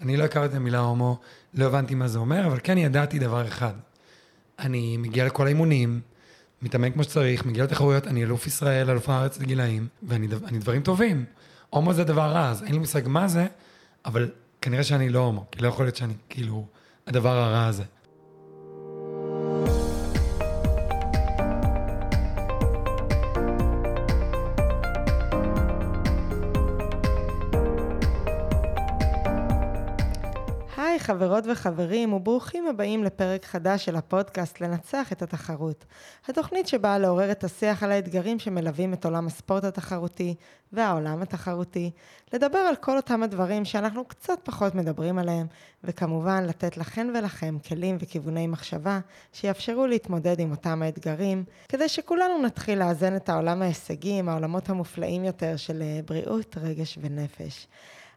אני לא הכרתי את המילה הומו, לא הבנתי מה זה אומר, אבל כן ידעתי דבר אחד. אני מגיע לכל האימונים, מתאמן כמו שצריך, מגיע לתחרויות, אני אלוף ישראל, אלוף הארץ לגילאים, ואני דברים טובים. הומו זה דבר רע, אז אין לי מושג מה זה, אבל כנראה שאני לא הומו, כי לא יכול להיות שאני, כאילו, הדבר הרע הזה. חברות וחברים, וברוכים הבאים לפרק חדש של הפודקאסט לנצח את התחרות. התוכנית שבאה לעורר את השיח על האתגרים שמלווים את עולם הספורט התחרותי והעולם התחרותי, לדבר על כל אותם הדברים שאנחנו קצת פחות מדברים עליהם, וכמובן לתת לכן ולכם כלים וכיווני מחשבה שיאפשרו להתמודד עם אותם האתגרים, כדי שכולנו נתחיל לאזן את העולם ההישגים, העולמות המופלאים יותר של אה, בריאות, רגש ונפש.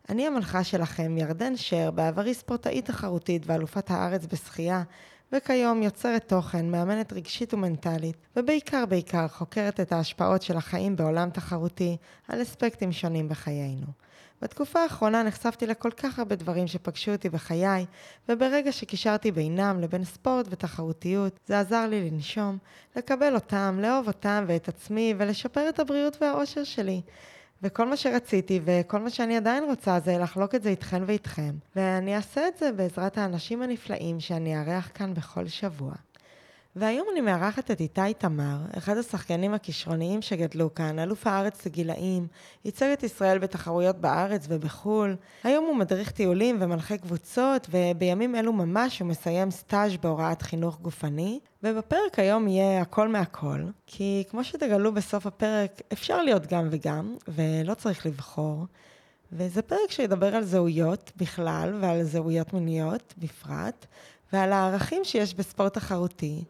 אני המנחה שלכם, ירדן שר, בעברי ספורטאית תחרותית ואלופת הארץ בשחייה, וכיום יוצרת תוכן, מאמנת רגשית ומנטלית, ובעיקר בעיקר חוקרת את ההשפעות של החיים בעולם תחרותי על אספקטים שונים בחיינו. בתקופה האחרונה נחשפתי לכל כך הרבה דברים שפגשו אותי בחיי, וברגע שקישרתי בינם לבין ספורט ותחרותיות, זה עזר לי לנשום, לקבל אותם, לאהוב אותם ואת עצמי, ולשפר את הבריאות והאושר שלי. וכל מה שרציתי וכל מה שאני עדיין רוצה זה לחלוק את זה איתכן ואיתכם. ואני אעשה את זה בעזרת האנשים הנפלאים שאני אארח כאן בכל שבוע. והיום אני מארחת את איתי תמר, אחד השחקנים הכישרוניים שגדלו כאן, אלוף הארץ לגילאים, ייצג את ישראל בתחרויות בארץ ובחו"ל. היום הוא מדריך טיולים ומנחה קבוצות, ובימים אלו ממש הוא מסיים סטאז' בהוראת חינוך גופני. ובפרק היום יהיה הכל מהכל, כי כמו שתגלו בסוף הפרק, אפשר להיות גם וגם, ולא צריך לבחור. וזה פרק שידבר על זהויות בכלל ועל זהויות מיניות בפרט, ועל הערכים שיש בספורט תחרותי,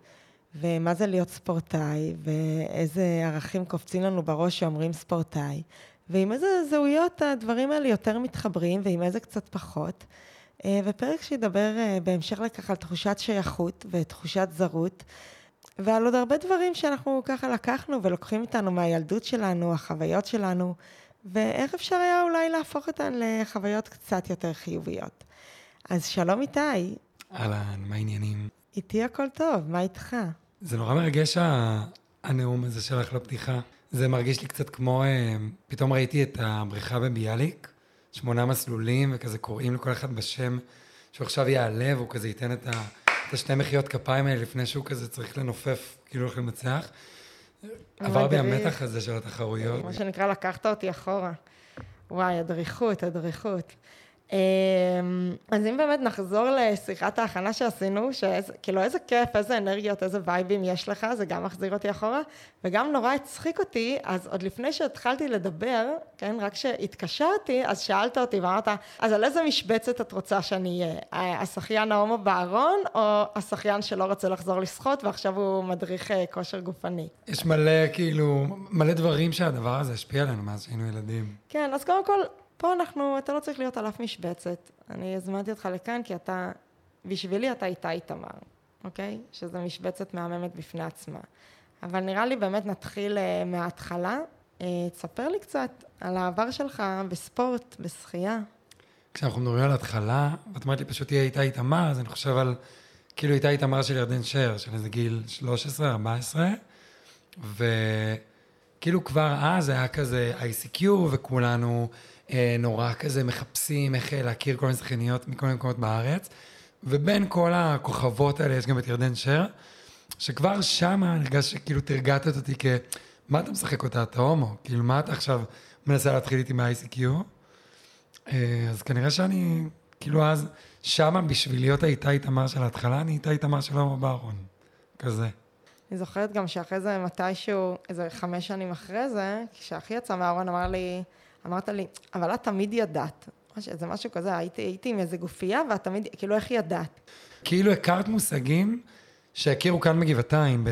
ומה זה להיות ספורטאי, ואיזה ערכים קופצים לנו בראש שאומרים ספורטאי, ועם איזה זהויות הדברים האלה יותר מתחברים, ועם איזה קצת פחות. אה, ופרק שידבר אה, בהמשך לכך על תחושת שייכות ותחושת זרות, ועל עוד הרבה דברים שאנחנו ככה לקחנו ולוקחים איתנו מהילדות שלנו, החוויות שלנו, ואיך אפשר היה אולי להפוך אותן לחוויות קצת יותר חיוביות. אז שלום איתי, אהלן, מה העניינים? איתי הכל טוב, מה איתך? זה נורא מרגש הנאום הזה שלך לפתיחה. זה מרגיש לי קצת כמו, אה, פתאום ראיתי את הבריכה בביאליק, שמונה מסלולים, וכזה קוראים לכל אחד בשם, שהוא עכשיו יעלה, והוא כזה ייתן את, ה, את השתי מחיאות כפיים האלה לפני שהוא כזה צריך לנופף, כאילו הולך לנצח. עבר בי המתח הזה של התחרויות. מה שנקרא, לקחת אותי אחורה. וואי, הדריכות, הדריכות. אמ, אז אם באמת נחזור לשיחת ההכנה שעשינו, שכאילו איזה כיף, איזה אנרגיות, איזה וייבים יש לך, זה גם מחזיר אותי אחורה, וגם נורא הצחיק אותי, אז עוד לפני שהתחלתי לדבר, כן, רק כשהתקשרתי, אז שאלת אותי ואמרת, אז על איזה משבצת את רוצה שאני אהיה? השחיין ההומו בארון, או השחיין שלא רוצה לחזור לשחות ועכשיו הוא מדריך אה, כושר גופני? יש מלא, כאילו, מלא דברים שהדבר הזה השפיע עלינו מאז שהיינו ילדים. כן, אז קודם כל, פה אנחנו, אתה לא צריך להיות על אף משבצת. אני הזמנתי אותך לכאן כי אתה, בשבילי אתה איתי תמר, אוקיי? שזו משבצת מהממת בפני עצמה. אבל נראה לי באמת נתחיל uh, מההתחלה. Uh, תספר לי קצת על העבר שלך בספורט, בשחייה. כשאנחנו מדברים על התחלה, ואת אומרת לי פשוט תהיה איתי תמר, אז אני חושב על כאילו איתי תמר של ירדן שר, של איזה גיל 13-14, וכאילו כבר אז היה כזה ICQ, וכולנו נורא כזה מחפשים איך אה, להכיר כל מיני שחקניות מכל מיני מקומות בארץ. ובין כל הכוכבות האלה יש גם את ירדן שר, שכבר שמה הרגש שכאילו תרגטת אותי כ... מה אתה משחק אותה? אתה הומו. כאילו, מה אתה עכשיו מנסה להתחיל איתי מה-ICQ? אה, אז כנראה שאני, כאילו אז, שמה בשביל להיות האיתי תמר של ההתחלה, אני איתי תמר של הומו בארון. כזה. אני זוכרת גם שאחרי זה, מתישהו, איזה חמש שנים אחרי זה, כשאחי יצא מהארון, אמר לי, אמרת לי, אבל את תמיד ידעת. זה משהו כזה, הייתי, הייתי עם איזה גופייה, ואת תמיד, כאילו, איך ידעת? כאילו הכרת מושגים שהכירו כאן בגבעתיים,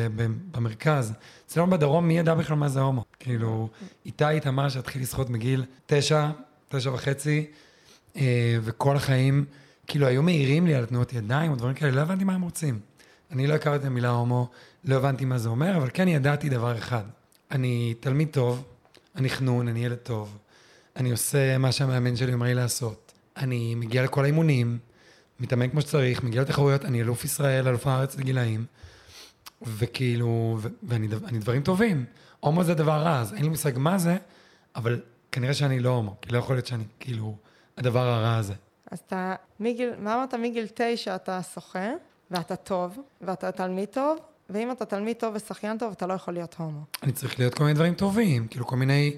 במרכז. אצלנו בדרום, מי ידע בכלל מה זה הומו? כאילו, איתי איתמר שהתחיל לשחות מגיל תשע, תשע וחצי, אה, וכל החיים, כאילו, היו מעירים לי על תנועות ידיים או דברים כאלה, לא הבנתי מה הם רוצים. אני לא הכרתי את המילה הומו, לא הבנתי מה זה אומר, אבל כן ידעתי דבר אחד. אני תלמיד טוב, אני חנון, אני ילד טוב. אני עושה מה שהמאמן שלי אומר לי לעשות. אני מגיע לכל האימונים, מתאמן כמו שצריך, מגיע לתחרויות, אני אלוף ישראל, אלוף הארץ לגילאים, וכאילו, ו- ואני אני דברים טובים. הומו זה דבר רע, אז אין לי מושג מה זה, אבל כנראה שאני לא הומו, כי לא יכול להיות שאני, כאילו, הדבר הרע הזה. אז אתה, מגיל, מה אמרת? מגיל תשע אתה שוחה, ואתה טוב, ואתה תלמיד טוב, ואם אתה תלמיד טוב ושחיין טוב, אתה לא יכול להיות הומו. אני צריך להיות כל מיני דברים טובים, כאילו כל מיני...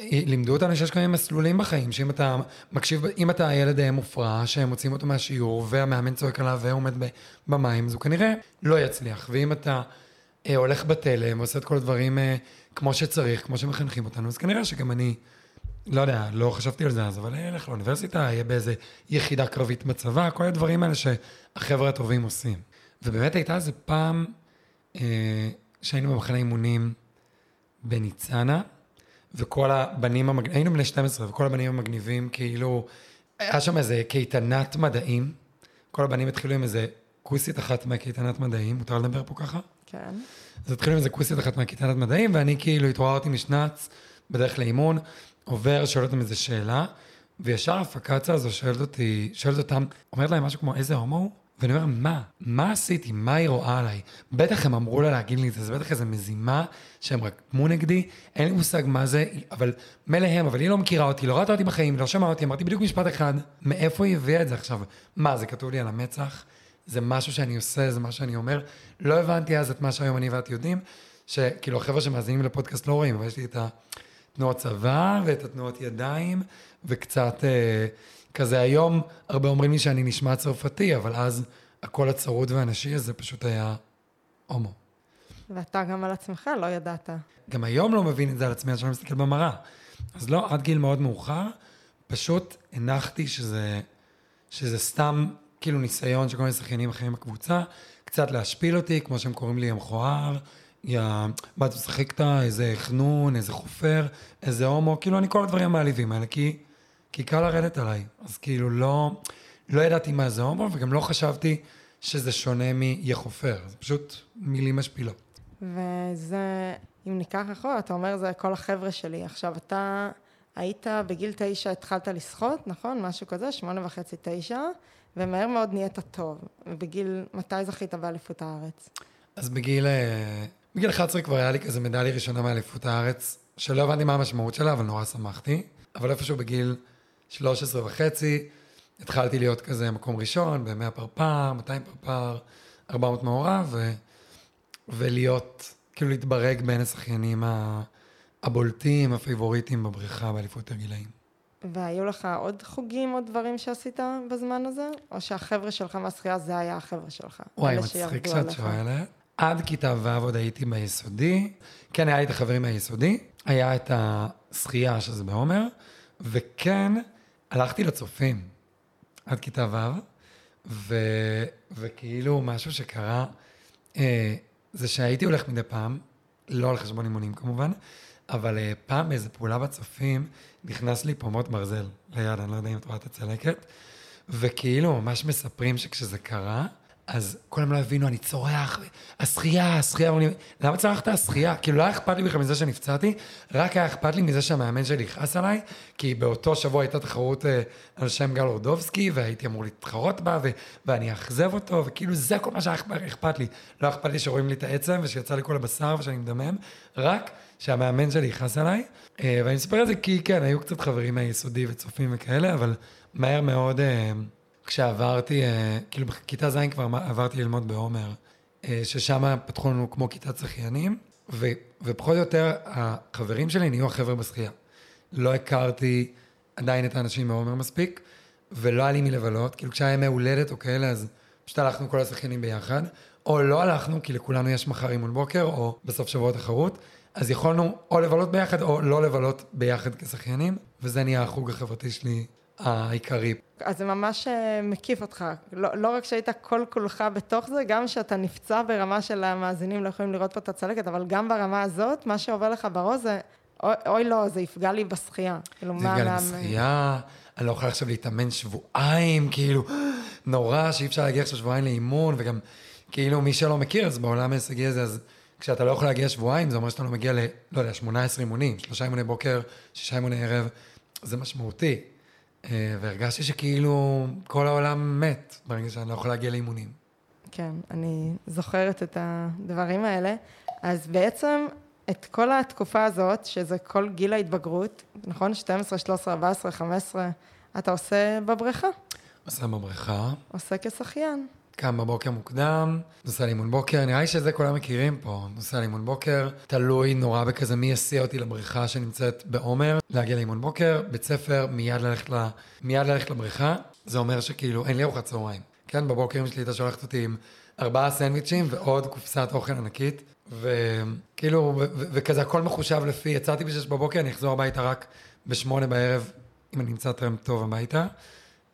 לימדו אותנו שיש כל מיני מסלולים בחיים, שאם אתה מקשיב, אם אתה ילד אה, מופרע, שהם מוציאים אותו מהשיעור, והמאמן צועק עליו ועומד במים, אז הוא כנראה לא יצליח. ואם אתה אה, הולך בתלם ועושה את כל הדברים אה, כמו שצריך, כמו שמחנכים אותנו, אז כנראה שגם אני, לא יודע, לא חשבתי על זה אז, אבל אלך לאוניברסיטה, אהיה באיזה יחידה קרבית בצבא, כל הדברים האלה שהחבר'ה הטובים עושים. ובאמת הייתה איזה פעם אה, שהיינו במחנה אימונים בניצנה, וכל הבנים המגניבים, היינו בני 12, וכל הבנים המגניבים, כאילו, היה שם איזה קייטנת מדעים, כל הבנים התחילו עם איזה כוסית אחת מהקייטנת מדעים, מותר לדבר פה ככה? כן. אז התחילו עם איזה כוסית אחת מהקייטנת מדעים, ואני כאילו התעוררתי משנץ בדרך לאימון, עובר, שואל אותם איזה שאלה, וישר הפקציה הזו שואלת אותי, שואלת אותם, אומרת להם משהו כמו איזה הומו הוא? ואני אומר, מה? מה עשיתי? מה היא רואה עליי? בטח הם אמרו לה להגיד לי את זה, זה בטח איזה מזימה שהם רקמו נגדי, אין לי מושג מה זה, אבל מילא הם, אבל היא לא מכירה אותי, לא ראתה אותי בחיים, לא שמעה אותי, אמרתי בדיוק משפט אחד, מאיפה היא הביאה את זה עכשיו? מה, זה כתוב לי על המצח? זה משהו שאני עושה, זה מה שאני אומר. לא הבנתי אז את מה שהיום אני ואת יודעים, שכאילו החבר'ה שמאזינים לפודקאסט לא רואים, אבל יש לי את התנועות צבא ואת התנועות ידיים, וקצת... אה, כזה היום, הרבה אומרים לי שאני נשמע צרפתי, אבל אז הקול הצרוד והנשי הזה פשוט היה הומו. ואתה גם על עצמך לא ידעת. גם היום לא מבין את זה על עצמי, עד שאני מסתכל במראה. אז לא, עד גיל מאוד מאוחר, פשוט הנחתי שזה, שזה סתם כאילו ניסיון של כל מיני שחיינים אחרים בקבוצה, קצת להשפיל אותי, כמו שהם קוראים לי המכוער, יא, מה אתה משחק איתה, איזה חנון, איזה חופר, איזה הומו, כאילו אני כל הדברים המעליבים האלה, כי כי קל לרדת עליי. אז כאילו לא, לא ידעתי מה זה הומו, וגם לא חשבתי שזה שונה מיחופר. זה פשוט מילים משפילות. וזה, אם ניקח אחורה, אתה אומר, זה כל החבר'ה שלי. עכשיו, אתה היית בגיל תשע, התחלת לשחות, נכון? משהו כזה, שמונה וחצי, תשע, ומהר מאוד נהיית טוב. ובגיל, מתי זכית באליפות הארץ? אז בגיל, אה, בגיל 11 כבר היה לי כזה מדליה ראשונה מאליפות הארץ, שלא הבנתי מה המשמעות שלה, אבל נורא שמחתי. אבל איפשהו בגיל 13 וחצי, התחלתי להיות כזה מקום ראשון, ב-100 פרפר, 200 פרפר, 400 מעורב, ו... ולהיות, כאילו להתברג בין השחיינים הבולטים, הפייבוריטים בבריכה באליפות הגילאים. והיו לך עוד חוגים, עוד דברים שעשית בזמן הזה? או שהחבר'ה שלך מהשחייה זה היה החבר'ה שלך? וואי, מצחיק שאת שואלת. עד כיתה ו' עוד הייתי ביסודי. כן, היה לי את החברים מהיסודי. היה את השחייה, שזה בעומר, וכן, הלכתי לצופים עד כיתה ו', וכאילו משהו שקרה, אה, זה שהייתי הולך מדי פעם, לא על חשבון אימונים כמובן, אבל אה, פעם באיזה פעולה בצופים, נכנס לי פה מוט ברזל ליד, אני לא יודע אם את רואה את הצלקת, וכאילו ממש מספרים שכשזה קרה, אז כולם לא הבינו, אני צורח, השחייה, השחייה, ואני, למה צרחת השחייה? כאילו לא היה אכפת לי בכלל מזה שנפצעתי, רק היה אכפת לי מזה שהמאמן שלי יכעס עליי, כי באותו שבוע הייתה תחרות אה, על שם גל אורדובסקי, והייתי אמור להתחרות בה, ו- ואני אאכזב אותו, וכאילו זה כל מה שהיה אכפת לי. לא אכפת לי שרואים לי את העצם, ושיצא לי כל הבשר, ושאני מדמם, רק שהמאמן שלי יכעס עליי. אה, ואני מספר את זה כי כן, היו קצת חברים מהיסודי וצופים וכאלה, אבל מהר מאוד... אה, כשעברתי, אה, כאילו בכיתה ז' כבר עברתי ללמוד בעומר, אה, ששם פתחו לנו כמו כיתת שחיינים, ו, ופחות או יותר החברים שלי נהיו החבר'ה בשחייה. לא הכרתי עדיין את האנשים מעומר מספיק, ולא היה לי מי לבלות, כאילו כשהיה ימי הולדת או כאלה, אז פשוט הלכנו כל השחיינים ביחד, או לא הלכנו, כי לכולנו יש מחר אימון בוקר, או בסוף שבוע תחרות, אז יכולנו או לבלות ביחד, או לא לבלות ביחד כשחיינים, וזה נהיה החוג החברתי שלי העיקרי. אז זה ממש אה, מקיף אותך. לא, לא רק שהיית כל כולך בתוך זה, גם שאתה נפצע ברמה של המאזינים לא יכולים לראות פה את הצלקת, אבל גם ברמה הזאת, מה שעובר לך בראש זה, אוי, אוי לא, זה יפגע לי בשחייה. כאילו, זה יפגע לי בשחייה, אני לא יכול עכשיו להתאמן שבועיים, כאילו, נורא שאי אפשר להגיע עכשיו שבועיים לאימון, וגם, כאילו, מי שלא מכיר, אז בעולם ההישגי הזה, אז כשאתה לא יכול להגיע שבועיים, זה אומר שאתה לא מגיע ל, לא יודע, 18 אימונים, שלושה אימוני בוקר, שישה אימוני ערב, זה משמעותי. אה, והרגשתי שכאילו כל העולם מת ברגע שאני לא יכול להגיע לאימונים. כן, אני זוכרת את הדברים האלה. אז בעצם את כל התקופה הזאת, שזה כל גיל ההתבגרות, נכון? 12, 13, 14, 15, אתה עושה בבריכה. עושה בבריכה, עושה כשחיין. קם בבוקר מוקדם, נוסע לאימון בוקר, נראה לי שזה כולם מכירים פה, נוסע לאימון בוקר, תלוי נורא בכזה מי יסיע אותי לבריכה שנמצאת בעומר, להגיע לאימון בוקר, בית ספר, מיד ללכת, ל... מיד ללכת לבריכה, זה אומר שכאילו אין לי ארוחת צהריים. כן, בבוקר אמא שלי הייתה שולחת אותי עם ארבעה סנדוויצ'ים ועוד קופסת אוכל ענקית, וכאילו, ו- ו- וכזה הכל מחושב לפי, יצאתי בשש בבוקר, אני אחזור הביתה רק בשמונה בערב, אם אני אמצא טרמפ טוב הביתה.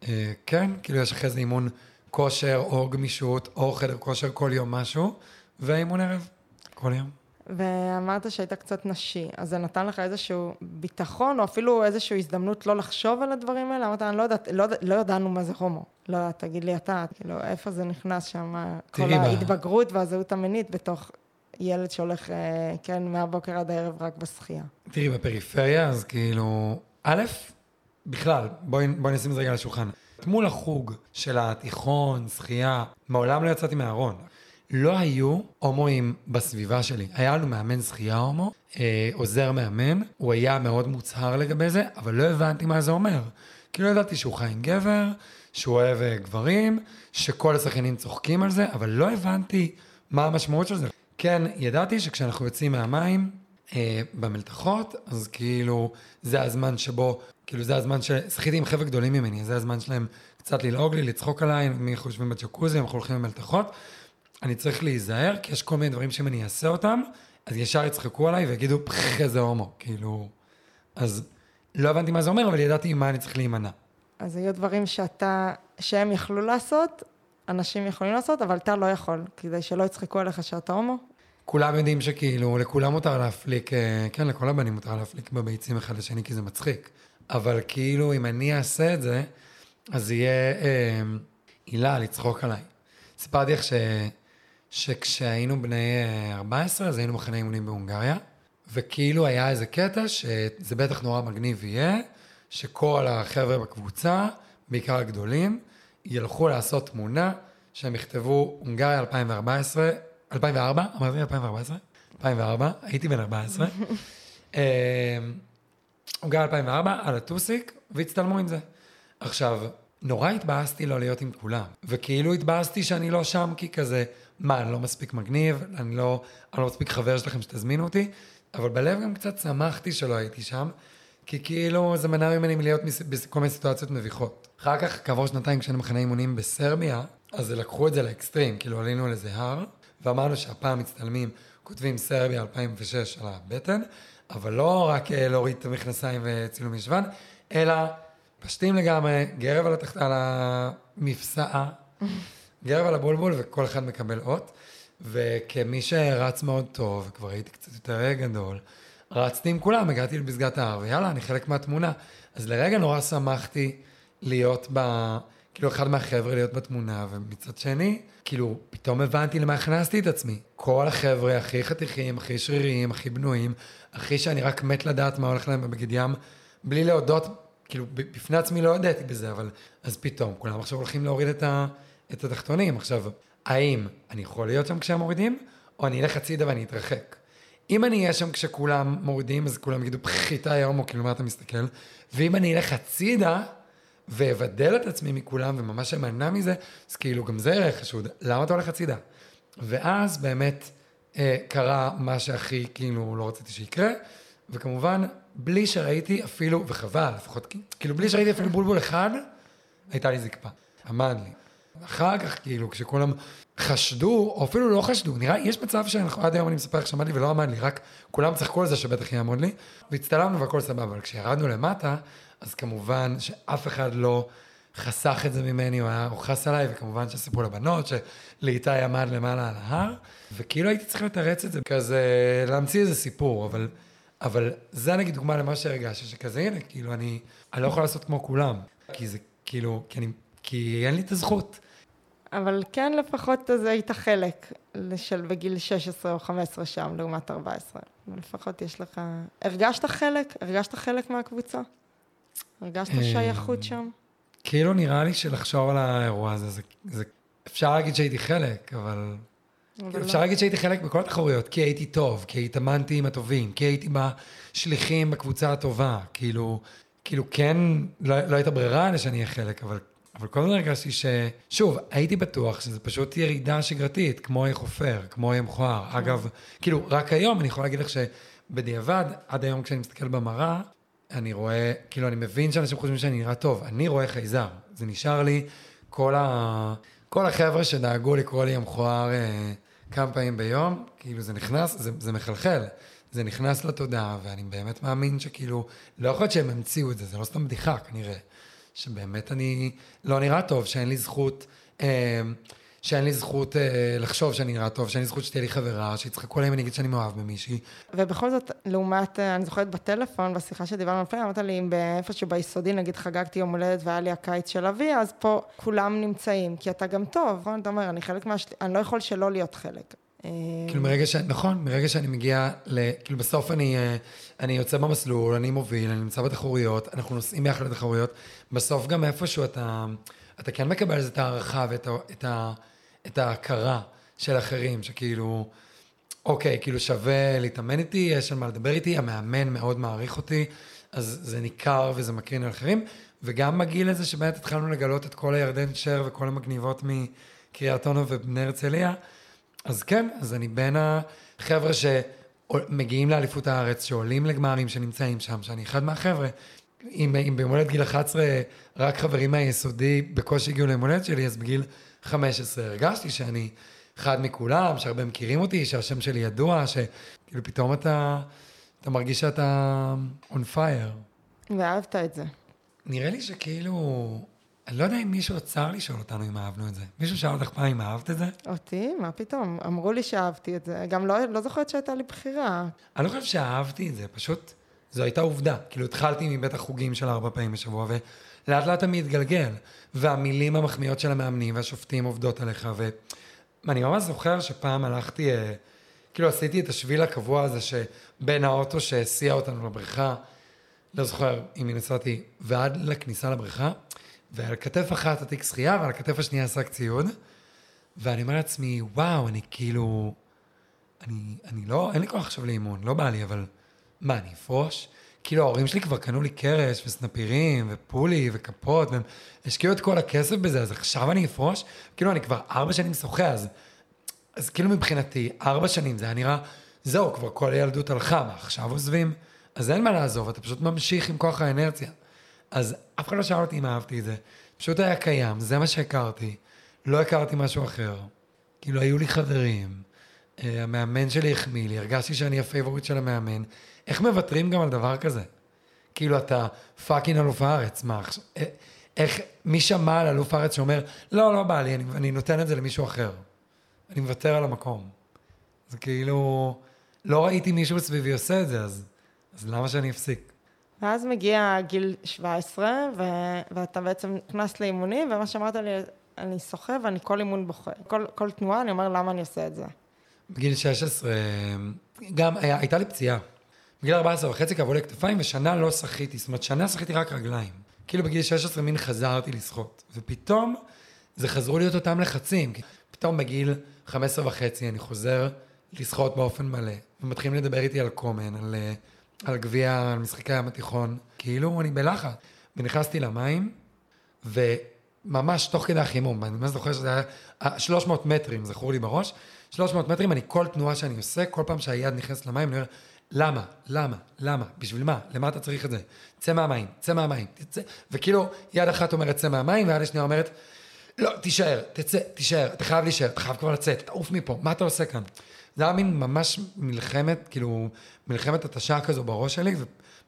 אה, כן, כאילו יש אחרי זה אימון כושר או גמישות או חדר כושר כל יום משהו, ואימון ערב כל יום. ואמרת שהיית קצת נשי, אז זה נתן לך איזשהו ביטחון, או אפילו איזושהי הזדמנות לא לחשוב על הדברים האלה? אמרת, אני לא יודעת, לא, לא ידענו מה זה הומו. לא יודעת, תגיד לי אתה, כאילו, איפה זה נכנס שם, כל ההתבגרות והזהות המינית בתוך ילד שהולך, אה, כן, מהבוקר עד הערב רק בשחייה. תראי, בפריפריה, אז כאילו, א', בכלל, בואי, בואי נשים את זה רגע על השולחן. מול החוג של התיכון, שחייה, מעולם לא יצאתי מהארון. לא היו הומואים בסביבה שלי. היה לנו מאמן שחייה הומו, אה, עוזר מאמן, הוא היה מאוד מוצהר לגבי זה, אבל לא הבנתי מה זה אומר. כאילו ידעתי שהוא חי עם גבר, שהוא אוהב אה, גברים, שכל השחיינים צוחקים על זה, אבל לא הבנתי מה המשמעות של זה. כן, ידעתי שכשאנחנו יוצאים מהמים, אה, במלתחות, אז כאילו, זה הזמן שבו, כאילו זה הזמן ששחיתי עם חבר'ה גדולים ממני, זה הזמן שלהם קצת ללעוג לי, לצחוק עליי, מי אנחנו יושבים בג'קוזי, אנחנו הולכים במלתחות. אני צריך להיזהר, כי יש כל מיני דברים שאם אני אעשה אותם, אז ישר יצחקו עליי ויגידו, פח, איזה הומו, כאילו... אז לא הבנתי מה זה אומר, אבל ידעתי מה אני צריך להימנע. אז היו דברים שאתה, שהם יכלו לעשות, אנשים יכולים לעשות, אבל אתה לא יכול, כדי שלא יצחקו עליך שאתה הומו. כולם יודעים שכאילו, לכולם מותר להפליק, אה, כן, לכל הבנים מותר להפליק בביצים אחד לשני, כי זה מצחיק. אבל כאילו, אם אני אעשה את זה, אז יהיה אה, עילה לצחוק עליי. סיפרתי לך ש... שכשהיינו בני אה, 14, אז היינו מחנה אימונים בהונגריה, וכאילו היה איזה קטע שזה בטח נורא מגניב יהיה, שכל החבר'ה בקבוצה, בעיקר הגדולים, ילכו לעשות תמונה שהם יכתבו הונגריה 2014, 2004, אמרתי 2014? 2004, הייתי בן 14. אה, הונגריה 2004, על הטוסיק, והצטלמו עם זה. עכשיו, נורא התבאסתי לא להיות עם כולם, וכאילו התבאסתי שאני לא שם כי כזה, מה, אני לא מספיק מגניב, אני לא, אני לא מספיק חבר שלכם שתזמינו אותי, אבל בלב גם קצת שמחתי שלא הייתי שם, כי כאילו זה מנע ממני מלהיות בכל מיני סיטואציות מביכות. אחר כך, כעבור שנתיים כשהיינו מחנה אימונים בסרביה, אז לקחו את זה לאקסטרים, כאילו עלינו על איזה הר, ואמרנו שהפעם מצטלמים, כותבים סרביה 2006 על הבטן, אבל לא רק אה, להוריד את המכנסיים וצילום ישבן, אלא פשטים לגמרי, גרב על, התחת... על המפסעה, גרב על הבולבול, וכל אחד מקבל אות. וכמי שרץ מאוד טוב, וכבר הייתי קצת יותר גדול, רצתי עם כולם, הגעתי לפסגת ההר, ויאללה, אני חלק מהתמונה. אז לרגע נורא שמחתי להיות ב... כאילו, אחד מהחבר'ה להיות בתמונה, ומצד שני, כאילו, פתאום הבנתי למה הכנסתי את עצמי. כל החבר'ה הכי חתיכים, הכי שריריים, הכי בנויים, הכי שאני רק מת לדעת מה הולך להם בבגד ים, בלי להודות, כאילו, בפני עצמי לא הודיתי בזה, אבל... אז פתאום, כולם עכשיו הולכים להוריד את, ה... את התחתונים. עכשיו, האם אני יכול להיות שם כשהם מורידים, או אני אלך הצידה ואני אתרחק? אם אני אהיה שם כשכולם מורידים, אז כולם יגידו, פחיתה יומו, כאילו, מה אתה מסתכל? ואם אני אלך הצידה, ואבדל את עצמי מכולם, וממש אמנע מזה, אז כאילו, גם זה ערך חשוד. למה אתה הולך הצידה? ואז באמת אה, קרה מה שהכי, כאילו, לא רציתי שיקרה, וכמובן, בלי שראיתי אפילו, וחבל, לפחות, כאילו, בלי שראיתי אפילו בולבול אחד, הייתה לי זקפה. עמד לי. אחר כך, כאילו, כשכולם חשדו, או אפילו לא חשדו, נראה, יש מצב שעד היום אני מספר איך שעמד לי ולא עמד לי, רק כולם צחקו על זה שבטח יעמוד לי, והצטלמנו והכל סבבה, אבל כשירדנו למטה, אז כמובן שאף אחד לא חסך את זה ממני, הוא היה, חס עליי, וכמובן שסיפרו לבנות, שלאיתי עמד למעלה על ההר, וכאילו הייתי צריך לתרץ את זה, כזה, להמציא איזה סיפור, אבל, אבל זה נגיד דוגמה למה שהרגשתי, שכזה, הנה, כאילו, אני, אני לא יכול לעשות כמו כולם, כי זה, כאילו, כי אני, כי אין לי את הזכות. אבל כן, לפחות אז היית חלק של בגיל 16 או 15 שם, לעומת 14. לפחות יש לך... הרגשת חלק? הרגשת חלק מהקבוצה? הרגשת אה, שייכות שם? כאילו נראה לי שלחשוב על האירוע הזה, זה, זה, אפשר להגיד שהייתי חלק, אבל... אבל כאילו, לא. אפשר להגיד שהייתי חלק בכל התחרויות, כי הייתי טוב, כי התאמנתי עם הטובים, כי הייתי בשליחים בקבוצה הטובה, כאילו, כאילו כן, לא, לא הייתה ברירה אלא שאני אהיה חלק, אבל, אבל כל הזמן הרגשתי ש... שוב, הייתי בטוח שזה פשוט ירידה שגרתית, כמו יהיה חופר, כמו יהיה מכוער. אגב, כאילו, רק היום אני יכול להגיד לך שבדיעבד, עד היום כשאני מסתכל במראה, אני רואה, כאילו, אני מבין שאנשים חושבים שאני נראה טוב. אני רואה חייזר. זה נשאר לי כל ה... כל החבר'ה שדאגו לקרוא לי המכוער אה, כמה פעמים ביום, כאילו זה נכנס, זה, זה מחלחל, זה נכנס לתודעה, ואני באמת מאמין שכאילו, לא יכול להיות שהם המציאו את זה, זה לא סתם בדיחה כנראה, שבאמת אני לא נראה טוב, שאין לי זכות, אה, שאין לי זכות אה, לחשוב שאני נראה טוב, שאין לי זכות שתהיה לי חברה, שיצחקו עליהם ואני אגיד שאני מאוהב במישהי. ובכל זאת, לעומת, אה, אני זוכרת בטלפון, בשיחה שדיברנו לפני, אמרת לי, אם באיפשהו ביסודי, נגיד חגגתי יום הולדת והיה לי הקיץ של אבי, אז פה כולם נמצאים, כי אתה גם טוב, נכון? אתה אומר, אני חלק מה... אני לא יכול שלא להיות חלק. אה, כאילו מרגע ש... נכון, מרגע שאני מגיע ל... כאילו בסוף אני, אה, אני יוצא במסלול, אני מוביל, אני נמצא בתחרויות, אנחנו נוסעים ביחד לתחרויות, בסוף גם איפשהו אתה, אתה כן מקבל את הערכה ואת ה... את ההכרה של אחרים, שכאילו, אוקיי, כאילו שווה להתאמן איתי, יש על מה לדבר איתי, המאמן מאוד מעריך אותי, אז זה ניכר וזה מקרין על אחרים, וגם בגיל הזה שבאמת התחלנו לגלות את כל הירדן שר וכל המגניבות מקריית אונו ובני הרצליה, אז כן, אז אני בין החבר'ה שמגיעים לאליפות הארץ, שעולים לגמרים, שנמצאים שם, שאני אחד מהחבר'ה. אם, אם ביום הולדת גיל 11 רק חברים מהיסודי בקושי הגיעו ליום הולדת שלי, אז בגיל 15 הרגשתי שאני אחד מכולם, שהרבה מכירים אותי, שהשם שלי ידוע, שכאילו פתאום אתה, אתה מרגיש שאתה on fire. ואהבת את זה. נראה לי שכאילו, אני לא יודע אם מישהו עצר לשאול אותנו אם אהבנו את זה. מישהו שאל אותך פעם אם אהבת את זה? אותי? מה פתאום? אמרו לי שאהבתי את זה. גם לא, לא זוכרת שהייתה לי בחירה. אני לא חושב שאהבתי את זה, פשוט זו הייתה עובדה. כאילו התחלתי מבית החוגים של ארבע פעמים בשבוע, ולאט לאט אתה מתגלגל. והמילים המחמיאות של המאמנים והשופטים עובדות עליך, ואני ממש זוכר שפעם הלכתי, אה, כאילו עשיתי את השביל הקבוע הזה שבין האוטו שהסיע אותנו לבריכה, לא זוכר אם נסעתי, ועד לכניסה לבריכה, ועל כתף אחת התיק שחייה ועל הכתף השנייה שק ציוד, ואני אומר לעצמי, וואו, אני כאילו, אני, אני לא, אין לי כוח עכשיו לאימון, לא בא לי, אבל מה, אני אפרוש? כאילו ההורים שלי כבר קנו לי קרש וסנפירים ופולי וכפות, והם השקיעו את כל הכסף בזה, אז עכשיו אני אפרוש? כאילו אני כבר ארבע שנים שוחה, אז, אז כאילו מבחינתי, ארבע שנים זה היה נראה, זהו, כבר כל הילדות הלכה, מה עכשיו עוזבים? אז אין מה לעזוב, אתה פשוט ממשיך עם כוח האינרציה. אז אף אחד לא שאל אותי אם אהבתי את זה, פשוט היה קיים, זה מה שהכרתי, לא הכרתי משהו אחר. כאילו היו לי חברים, אה, המאמן שלי החמיא לי, הרגשתי שאני ה favorite של המאמן. איך מוותרים גם על דבר כזה? כאילו אתה fucking אלוף הארץ, מה עכשיו? אה, איך, מי שמע על אלוף הארץ שאומר, לא, לא בא לי, אני, אני נותן את זה למישהו אחר. אני מוותר על המקום. זה כאילו, לא ראיתי מישהו סביבי עושה את זה, אז, אז למה שאני אפסיק? ואז מגיע גיל 17, ו... ואתה בעצם נכנס לאימונים, ומה שאמרת לי, אני שוחה ואני כל אימון בוכה. כל, כל תנועה, אני אומר, למה אני עושה את זה? בגיל 16, גם היה, הייתה לי פציעה. בגיל 14 וחצי כאבו לי כתפיים, ושנה לא שחיתי, זאת אומרת, שנה שחיתי רק רגליים. כאילו בגיל 16 מין חזרתי לשחות, ופתאום זה חזרו להיות אותם לחצים. פתאום בגיל 15 וחצי אני חוזר לשחות באופן מלא, ומתחילים לדבר איתי על קומן, על, אה, על גביע, על משחקי הים התיכון, כאילו אני בלחץ. ונכנסתי למים, וממש תוך כדי החימום, אני ממש זוכר שזה היה 300 מטרים, זכור לי בראש, 300 מטרים, אני כל תנועה שאני עושה, כל פעם שהיד נכנסת למים, אני אומר, למה? למה? למה? בשביל מה? למה אתה צריך את זה? צא מהמים, צא מהמים, תצא. וכאילו, יד אחת אומרת צא מהמים, ויד השנייה אומרת, לא, תישאר, תצא, תישאר, אתה חייב להישאר, אתה חייב כבר לצאת, תעוף מפה, מה אתה עושה כאן? זה היה מין ממש מלחמת, כאילו, מלחמת התשה כזו בראש שלי,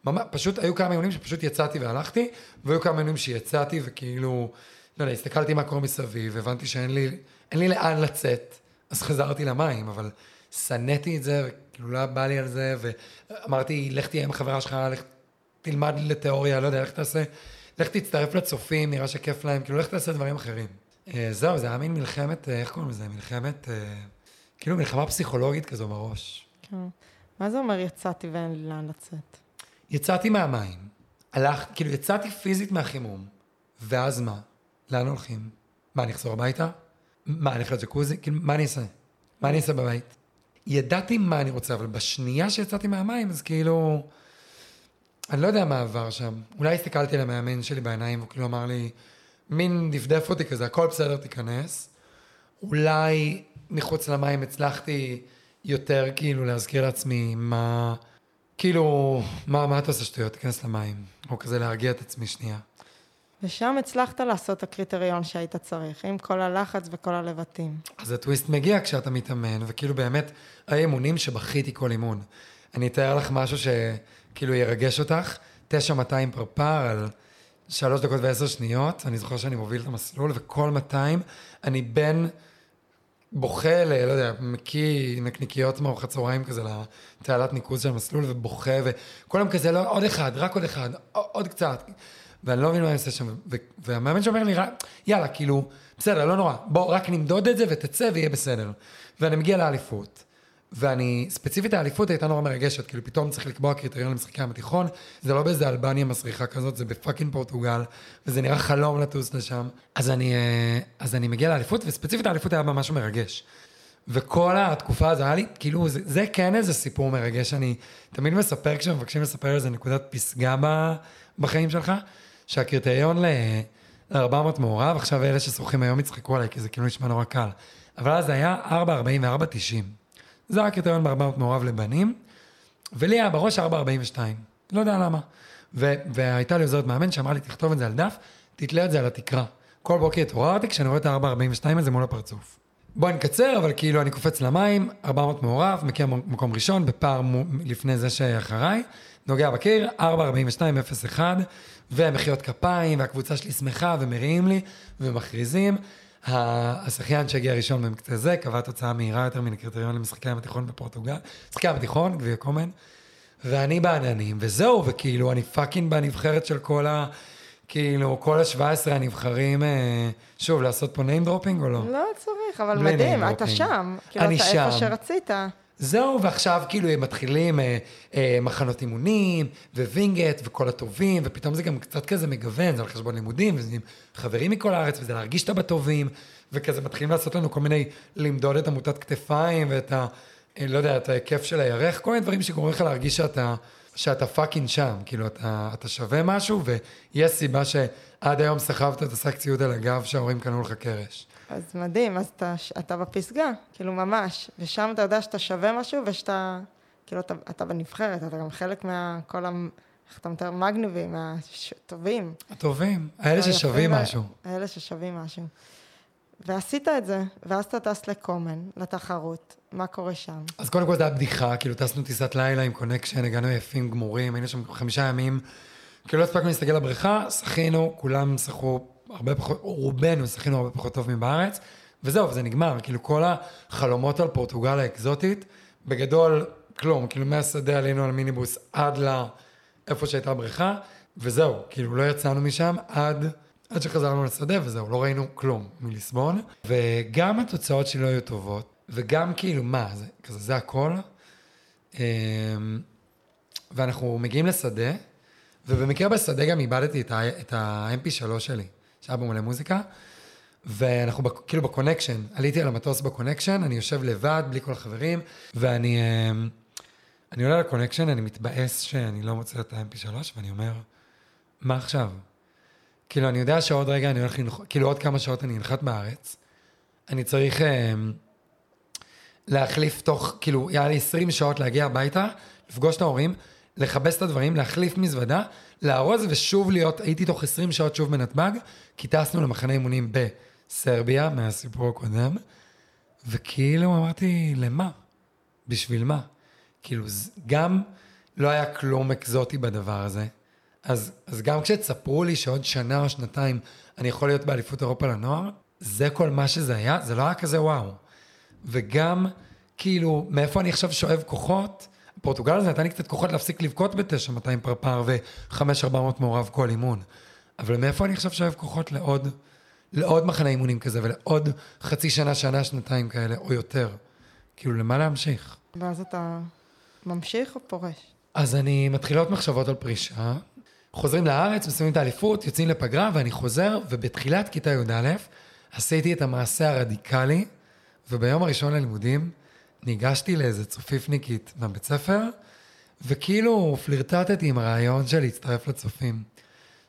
וממש, פשוט היו כמה אימונים שפשוט יצאתי והלכתי, והיו כמה אימונים שיצאתי וכאילו, לא יודע, הסתכלתי מה קורה מסביב, הבנתי שאין לי, אין לי לאן לצאת, אז חזרתי למים, אבל שנאתי את זה, וכאילו לא בא לי על זה, ואמרתי, לך תהיה עם החברה שלך, לך תלמד לתיאוריה, לא יודע, לך תעשה, לך תצטרף לצופים, נראה שכיף להם, כאילו לך תעשה דברים אחרים. אה, זהו, זה היה מין מלחמת, אה, איך קוראים לזה? מלחמת, אה, כאילו מלחמה פסיכולוגית כזו בראש. כן. מה זה אומר יצאתי ואין לי לאן לצאת? יצאתי מהמים. הלכתי, כאילו יצאתי פיזית מהחימום, ואז מה? לאן הולכים? מה, אני אחזור הביתה? מה, אני אלך לג'קוזי? כאילו, מה אני אעשה? מה אני אעשה בבית? ידעתי מה אני רוצה, אבל בשנייה שיצאתי מהמים, אז כאילו... אני לא יודע מה עבר שם. אולי הסתכלתי למאמן שלי בעיניים, והוא כאילו אמר לי, מין דפדף אותי כזה, הכל בסדר, תיכנס. אולי מחוץ למים הצלחתי יותר כאילו להזכיר לעצמי מה... כאילו, מה, מה אתה עושה שטויות? תיכנס למים. או כזה להרגיע את עצמי שנייה. ושם הצלחת לעשות את הקריטריון שהיית צריך, עם כל הלחץ וכל הלבטים. אז הטוויסט מגיע כשאתה מתאמן, וכאילו באמת, היה אימונים שבכיתי כל אימון. אני אתאר לך משהו שכאילו ירגש אותך, 9200 פרפר על שלוש דקות ועשר שניות, אני זוכר שאני מוביל את המסלול, וכל 200 אני בין בוכה ל... לא יודע, מקיא נקניקיות מארוחת צהריים כזה לתעלת ניקוז של המסלול, ובוכה, וכל יום כזה, לא, עוד אחד, רק עוד אחד, עוד קצת. ואני לא מבין מה אני עושה שם, והמאמן שאומר לי, יאללה, כאילו, בסדר, לא נורא, בוא רק נמדוד את זה ותצא ויהיה בסדר. ואני מגיע לאליפות. ואני, ספציפית האליפות הייתה נורא מרגשת, כאילו פתאום צריך לקבוע קריטריון למשחקי ים התיכון, זה לא באיזה אלבניה מסריחה כזאת, זה בפאקינג פורטוגל, וזה נראה חלום לטוס לשם. אז אני, אה, אז אני מגיע לאליפות, וספציפית האליפות היה ממש מרגש. וכל התקופה הזו היה לי, כאילו, זה, זה כן איזה סיפור מרגש, אני תמיד מספר כשמבקשים לספר איזה נקודת פסגה בחיים שלך, שהקריטריון ל-400 מעורב, עכשיו אלה ששוחים היום יצחקו עליי, כי זה כאילו נשמע נורא קל. אבל אז היה 4.44.90. זה היה הקריטריון ב-400 מעורב לבנים, ולי היה בראש 4.42. לא יודע למה. ו- והייתה לי עוזרת מאמן שאמרה לי, תכתוב את זה על דף, תתלה את זה על התקרה. כל בוקר התעוררתי כשאני רואה את ה-4.42 הזה מול הפרצוף. בוא נקצר, אבל כאילו אני קופץ למים, 400 מעורב, מגיע מקום ראשון, בפער מ- לפני זה שאחריי, נוגע בקיר, 4.42.01, ומחיאות כפיים, והקבוצה שלי שמחה, ומריעים לי, ומכריזים. השחיין שהגיע ראשון במקצה זה, קבע תוצאה מהירה יותר מן הקריטריון למשחקי הים התיכון בפורטוגל, משחקי הים התיכון, גביע קומן, ואני בעננים, וזהו, וכאילו, אני fucking בנבחרת של כל ה... כאילו, כל ה-17 הנבחרים, אה, שוב, לעשות פה name dropping או לא? לא צריך, אבל מדהים, אתה שם. כאילו, אתה שם. איפה שרצית. זהו, ועכשיו כאילו הם מתחילים אה, אה, מחנות אימונים, ווינגייט, וכל הטובים, ופתאום זה גם קצת כזה מגוון, זה על חשבון לימודים, וזה חברים מכל הארץ, וזה להרגיש שאתה בטובים, וכזה מתחילים לעשות לנו כל מיני, למדוד את מוטת כתפיים, ואת ה... אה, לא יודע, את ההיקף של הירך, כל מיני דברים שגורמים לך להרגיש שאתה, שאתה fucking שם, כאילו, אתה, אתה שווה משהו, ויש סיבה שעד היום סחבת את השק ציוד על הגב שההורים קנו לך קרש. אז מדהים, אז אתה, אתה בפסגה, כאילו ממש, ושם אתה יודע שאתה שווה משהו ושאתה, כאילו אתה, אתה בנבחרת, אתה גם חלק מהכל ה... איך אתה מתאר? מגניבים, הטובים. הטובים, האלה ששווים משהו. האלה ששווים משהו. ועשית את זה, ואז אתה טס לקומן, לתחרות, מה קורה שם? אז קודם כל זה היה בדיחה, כאילו טסנו טיסת לילה עם קונקשן, הגענו יפים, גמורים, היינו שם חמישה ימים, כאילו לא הספקנו להסתכל לבריכה, שחינו, כולם שחו הרבה פחות, רובנו שחינו הרבה פחות טוב מבארץ, וזהו, וזה נגמר, כאילו כל החלומות על פורטוגל האקזוטית, בגדול, כלום, כאילו מהשדה עלינו על מיניבוס עד לאיפה שהייתה הבריכה, וזהו, כאילו לא יצאנו משם עד, עד שחזרנו לשדה, וזהו, לא ראינו כלום מליסבון, וגם התוצאות שלי לא היו טובות, וגם כאילו, מה, זה כזה, זה הכל, אמ, ואנחנו מגיעים לשדה, ובמקרה בשדה גם איבדתי את ה-MP3 שלי. שהיה בו מלא מוזיקה, ואנחנו כאילו ב connection, עליתי על המטוס ב connection, אני יושב לבד, בלי כל החברים, ואני אמ, אני עולה ל connection, אני מתבאס שאני לא מוצא את ה-MP3, ואני אומר, מה עכשיו? כאילו, אני יודע שעוד רגע אני הולך לנחות, כאילו עוד כמה שעות אני אנחת בארץ, אני צריך אמ, להחליף תוך, כאילו, היה לי 20 שעות להגיע הביתה, לפגוש את ההורים, לכבס את הדברים, להחליף מזוודה, לארוז ושוב להיות, הייתי תוך 20 שעות שוב בנתב"ג, כי טסנו למחנה אימונים בסרביה, מהסיפור הקודם, וכאילו אמרתי, למה? בשביל מה? כאילו, גם לא היה כלום אקזוטי בדבר הזה. אז, אז גם כשתספרו לי שעוד שנה או שנתיים אני יכול להיות באליפות אירופה לנוער, זה כל מה שזה היה, זה לא היה כזה וואו. וגם, כאילו, מאיפה אני עכשיו שואב כוחות? פורטוגל הזה נתן לי קצת כוחות להפסיק לבכות ב-9-200 פרפר ו-5-400 מעורב כל אימון. אבל מאיפה אני עכשיו שואב כוחות לעוד, לעוד מחנה אימונים כזה ולעוד חצי שנה, שנה, שנתיים כאלה או יותר? כאילו, למה להמשיך? ואז אתה ממשיך או פורש? אז אני מתחיל להיות מחשבות על פרישה. חוזרים לארץ, מסיימים את האליפות, יוצאים לפגרה, ואני חוזר, ובתחילת כיתה י"א עשיתי את המעשה הרדיקלי, וביום הראשון ללימודים ניגשתי לאיזה צופיפניקית מהבית ספר, וכאילו פלירטטתי עם הרעיון של להצטרף לצופים.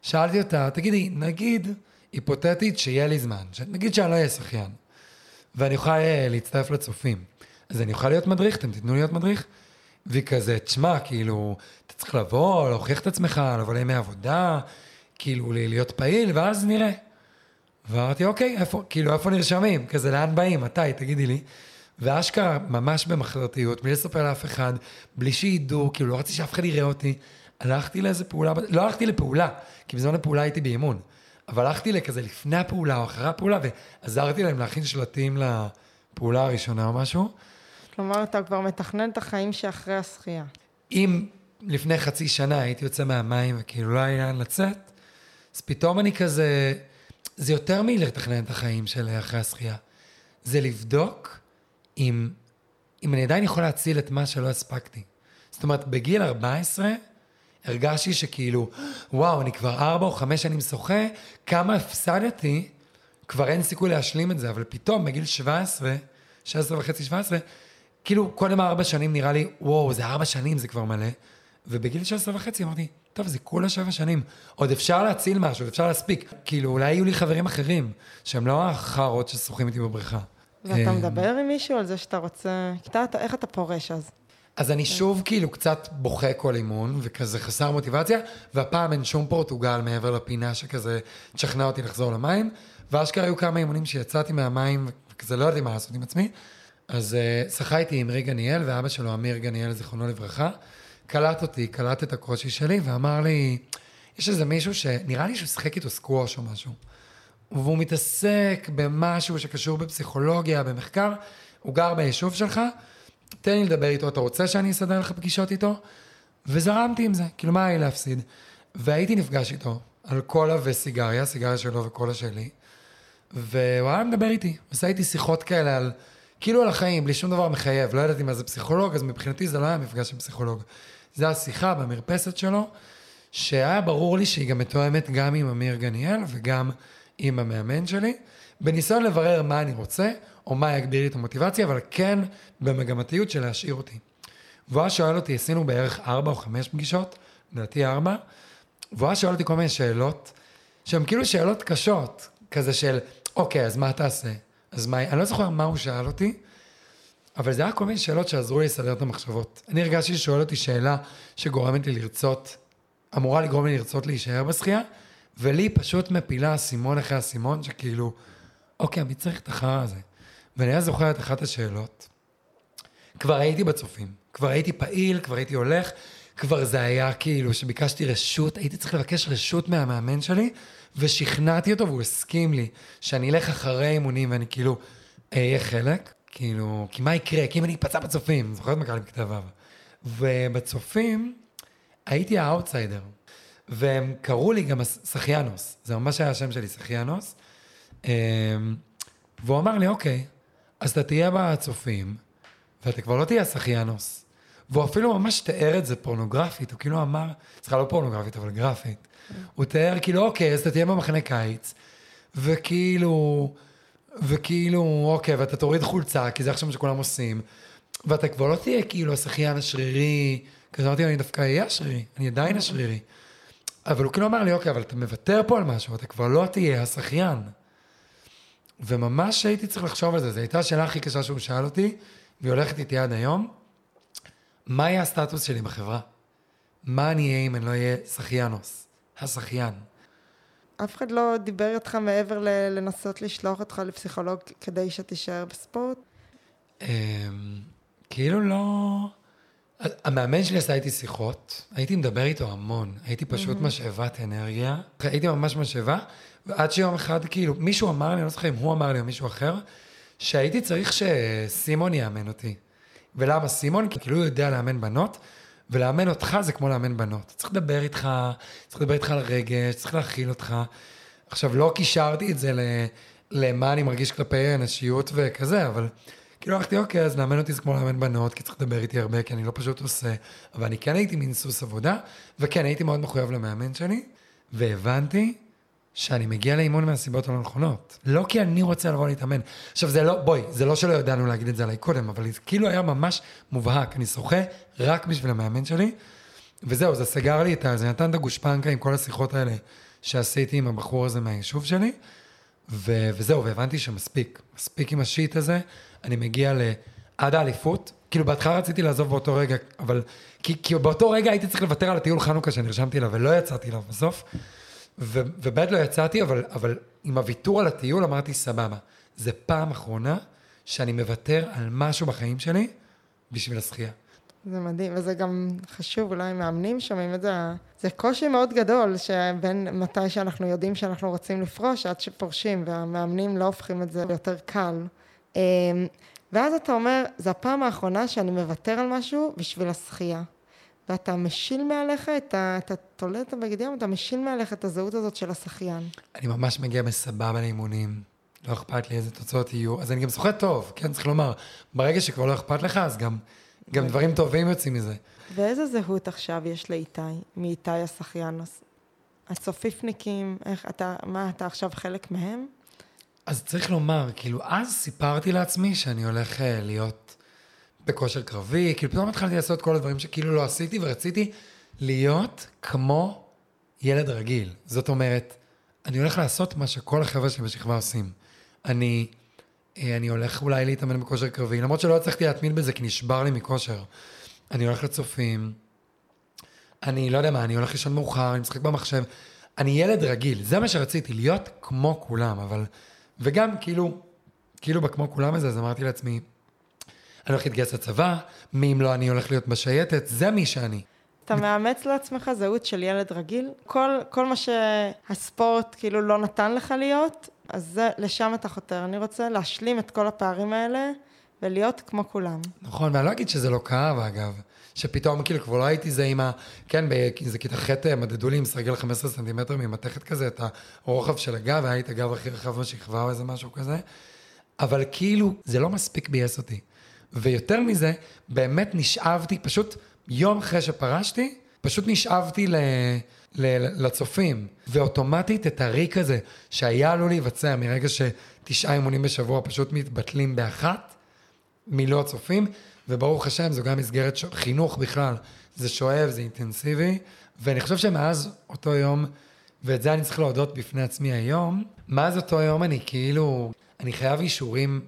שאלתי אותה, תגידי, נגיד, היפותטית שיהיה לי זמן, נגיד שאני לא אהיה שחיין, ואני אוכל אה, להצטרף לצופים, אז אני אוכל להיות מדריך, אתם תיתנו להיות מדריך? והיא כזה, תשמע, כאילו, אתה צריך לבוא, להוכיח את עצמך, לבוא לימי עבודה, כאילו, להיות פעיל, ואז נראה. ואמרתי, אוקיי, איפה, כאילו, איפה נרשמים? כזה, לאן באים? מתי? תגידי לי. ואשכרה, ממש במחרתיות, בלי לספר לאף אחד, בלי שידעו, כאילו, לא רציתי שאף אחד יראה אותי. הלכתי לאיזה פעולה, לא הלכתי לפעולה, כי בזמן הפעולה הייתי באימון, אבל הלכתי לכזה לפני הפעולה או אחרי הפעולה, ועזרתי להם להכין שלטים לפעולה הראשונה או משהו. כלומר, אתה כבר מתכנן את החיים שאחרי השחייה. אם לפני חצי שנה הייתי יוצא מהמים וכאילו לא היה לאן לצאת, אז פתאום אני כזה, זה יותר מלתכנן את החיים של אחרי השחייה. זה לבדוק אם, אם אני עדיין יכול להציל את מה שלא הספקתי. זאת אומרת, בגיל 14, הרגשתי שכאילו, וואו, אני כבר ארבע או חמש שנים שוחה, כמה הפסדתי, כבר אין סיכוי להשלים את זה, אבל פתאום בגיל 17, 16 וחצי, 17, כאילו קודם ארבע שנים נראה לי, וואו, זה ארבע שנים, זה כבר מלא. ובגיל 16 וחצי אמרתי, טוב, זה כולה שבע שנים. עוד אפשר להציל משהו, עוד אפשר להספיק. כאילו, אולי יהיו לי חברים אחרים, שהם לא החארות ששוחים איתי בבריכה. ואתה אמ, מדבר עם מישהו על זה שאתה רוצה... איך אתה פורש אז? אז אני שוב כאילו קצת בוכה כל אימון, וכזה חסר מוטיבציה, והפעם אין שום פורטוגל מעבר לפינה שכזה תשכנע אותי לחזור למים, ואשכרה היו כמה אימונים שיצאתי מהמים, וכזה לא ידעתי מה לעשות עם עצמי. אז uh, שחיתי עם רי גניאל, ואבא שלו, אמיר גניאל, זיכרונו לברכה, קלט אותי, קלט את הקושי שלי, ואמר לי, יש איזה מישהו שנראה לי שהוא שיחק איתו סקווש או משהו, והוא מתעסק במשהו שקשור בפסיכולוגיה, במחקר, הוא גר ביישוב שלך, תן לי לדבר איתו, אתה רוצה שאני אסדר לך פגישות איתו? וזרמתי עם זה, כאילו מה היה להפסיד? והייתי נפגש איתו על קולה וסיגריה, סיגריה שלו וקולה שלי, והוא היה מדבר איתי, עושה איתי שיחות כאלה על, כאילו על החיים, בלי שום דבר מחייב, לא ידעתי מה זה פסיכולוג, אז מבחינתי זה לא היה מפגש עם פסיכולוג. זה היה שיחה במרפסת שלו, שהיה ברור לי שהיא גם מתואמת גם עם אמיר גניאל וגם עם המאמן שלי, בניסיון לברר מה אני רוצה, או מה יגביר לי את המוטיבציה, אבל כן במגמתיות של להשאיר אותי. והוא היה שואל אותי, עשינו בערך ארבע או חמש פגישות, לדעתי ארבע, והוא היה שואל אותי כל מיני שאלות, שהן כאילו שאלות קשות, כזה של, אוקיי, אז מה תעשה? אז מה, אני לא זוכר מה הוא שאל אותי, אבל זה היה כל מיני שאלות שעזרו לי לסדר את המחשבות. אני הרגשתי ששואל אותי שאלה שגורמת לי לרצות, אמורה לגרום לי לרצות להישאר בשחייה, ולי פשוט מפילה אסימון אחרי אסימון, שכאילו, אוקיי, מי צריך את החרא הזה? ואני אז זוכר את אחת השאלות. כבר הייתי בצופים, כבר הייתי פעיל, כבר הייתי הולך, כבר זה היה כאילו שביקשתי רשות, הייתי צריך לבקש רשות מהמאמן שלי, ושכנעתי אותו והוא הסכים לי שאני אלך אחרי אימונים ואני כאילו אהיה חלק, כאילו, כי מה יקרה? כי אם אני אפצע בצופים, זוכרת מה קרה לי בכיתה ו'. ובצופים הייתי האאוטסיידר, והם קראו לי גם סחיינוס, זה ממש היה השם שלי, סחיינוס. אמ, והוא אמר לי, אוקיי, אז אתה תהיה בצופים, ואתה כבר לא תהיה סחיינוס. והוא אפילו ממש תיאר את זה פורנוגרפית, הוא כאילו אמר, סליחה, לא פורנוגרפית, אבל גרפית. הוא תיאר כאילו, אוקיי, אז אתה תהיה במחנה קיץ, וכאילו, וכאילו, אוקיי, ואתה תוריד חולצה, כי זה עכשיו מה שכולם עושים, ואתה כבר לא תהיה כאילו השחיין השרירי, כזה אמרתי, אני דווקא אהיה השרירי, אני עדיין השרירי. אבל הוא כאילו אמר לי, אוקיי, אבל אתה מוותר פה על משהו, אתה כבר לא תהיה השחיין. וממש הייתי צריך לחשוב על זה, זו הייתה השאלה הכי קשה שהוא שאל אותי, והיא הולכת איתי עד היום. מה יהיה הסטטוס שלי בחברה? מה אני אהיה אם אני לא אהיה שחיינוס? השחיין. אף אחד לא דיבר איתך מעבר לנסות לשלוח אותך לפסיכולוג כדי שתישאר בספורט? אמ, כאילו לא... המאמן שלי עשה איתי שיחות, הייתי מדבר איתו המון, הייתי פשוט משאבת אנרגיה, הייתי ממש משאבה, ועד שיום אחד, כאילו, מישהו אמר לי, אני לא זוכר אם הוא אמר לי או מישהו אחר, שהייתי צריך שסימון יאמן אותי. ולמה סימון? כי כאילו הוא יודע לאמן בנות, ולאמן אותך זה כמו לאמן בנות. צריך לדבר איתך, צריך לדבר איתך על רגש, צריך להכיל אותך. עכשיו, לא קישרתי את זה ל... למה אני מרגיש כלפי אנשיות וכזה, אבל כאילו הלכתי, אוקיי, אז לאמן אותי זה כמו לאמן בנות, כי צריך לדבר איתי הרבה, כי אני לא פשוט עושה. אבל אני כן הייתי מין סוס עבודה, וכן, הייתי מאוד מחויב למאמן שלי, והבנתי שאני מגיע לאימון מהסיבות הלא נכונות. לא כי אני רוצה לבוא להתאמן. עכשיו, זה לא, בואי, זה לא שלא ידענו להגיד את זה עליי קודם, אבל זה כאילו היה ממש מובהק. אני שוחה רק בשביל המאמן שלי, וזהו, זה סגר לי את ה... זה נתן את הגושפנקה עם כל השיחות האלה שעשיתי עם הבחור הזה מהיישוב שלי, ו... וזהו, והבנתי שמספיק. מספיק עם השיט הזה, אני מגיע ל... עד האליפות. כאילו, בהתחלה רציתי לעזוב באותו רגע, אבל... כי, כי באותו רגע הייתי צריך לוותר על הטיול חנוכה שנרשמתי אליו, ולא יצאתי אליו בסוף. ובאמת לא יצאתי, אבל, אבל עם הוויתור על הטיול אמרתי, סבבה, זה פעם אחרונה שאני מוותר על משהו בחיים שלי בשביל השחייה. זה מדהים, וזה גם חשוב, אולי מאמנים שומעים את זה, זה קושי מאוד גדול, שבין מתי שאנחנו יודעים שאנחנו רוצים לפרוש, עד שפורשים, והמאמנים לא הופכים את זה ליותר קל. אמ, ואז אתה אומר, זו הפעם האחרונה שאני מוותר על משהו בשביל השחייה. ואתה משיל מעליך את ה... אתה תולה את הבגד ים, אתה משיל מעליך את הזהות הזאת של השחיין. אני ממש מגיע בסבבה לאימונים, לא אכפת לי איזה תוצאות יהיו, אז אני גם שוחה טוב, כן, צריך לומר, ברגע שכבר לא אכפת לך, אז גם, גם דברים טובים יוצאים מזה. ואיזה זהות עכשיו יש לאיתי, מאיתי השחיין? הצופיפניקים, איך אתה, מה, אתה עכשיו חלק מהם? אז צריך לומר, כאילו, אז סיפרתי לעצמי שאני הולך אה, להיות בכושר קרבי, כאילו פתאום התחלתי לעשות כל הדברים שכאילו לא עשיתי, ורציתי להיות כמו ילד רגיל. זאת אומרת, אני הולך לעשות מה שכל החבר'ה שלי בשכבה עושים. אני, אה, אני הולך אולי להתאמן בכושר קרבי, למרות שלא הצלחתי להתמיד בזה כי נשבר לי מכושר. אני הולך לצופים, אני לא יודע מה, אני הולך לישון מאוחר, אני משחק במחשב. אני ילד רגיל, זה מה שרציתי, להיות כמו כולם, אבל... וגם כאילו, כאילו בכמו כולם הזה, אז אמרתי לעצמי, אני הולך להתגייס לצבא, מי אם לא אני הולך להיות בשייטת, זה מי שאני. אתה מאמץ לעצמך זהות של ילד רגיל? כל, כל מה שהספורט כאילו לא נתן לך להיות, אז זה, לשם אתה חותר. אני רוצה להשלים את כל הפערים האלה ולהיות כמו כולם. נכון, ואני לא אגיד שזה לא כאב, אגב. שפתאום כאילו כבר לא הייתי זה עם ה... כן, זה כיתה ח' מדדו לי עם סרגל 15 סנטימטר ממתכת כזה את הרוחב של הגב, והיה לי את הגב הכי רחב בשכבה או איזה משהו כזה. אבל כאילו, זה לא מספיק ביאס אותי. ויותר מזה, באמת נשאבתי, פשוט יום אחרי שפרשתי, פשוט נשאבתי ל... ל... לצופים, ואוטומטית את הריק הזה שהיה עלול להיווצר מרגע שתשעה אימונים בשבוע פשוט מתבטלים באחת, מלא הצופים, וברוך השם זו גם מסגרת ש... חינוך בכלל, זה שואב, זה אינטנסיבי, ואני חושב שמאז אותו יום, ואת זה אני צריך להודות בפני עצמי היום, מאז אותו יום אני כאילו, אני חייב אישורים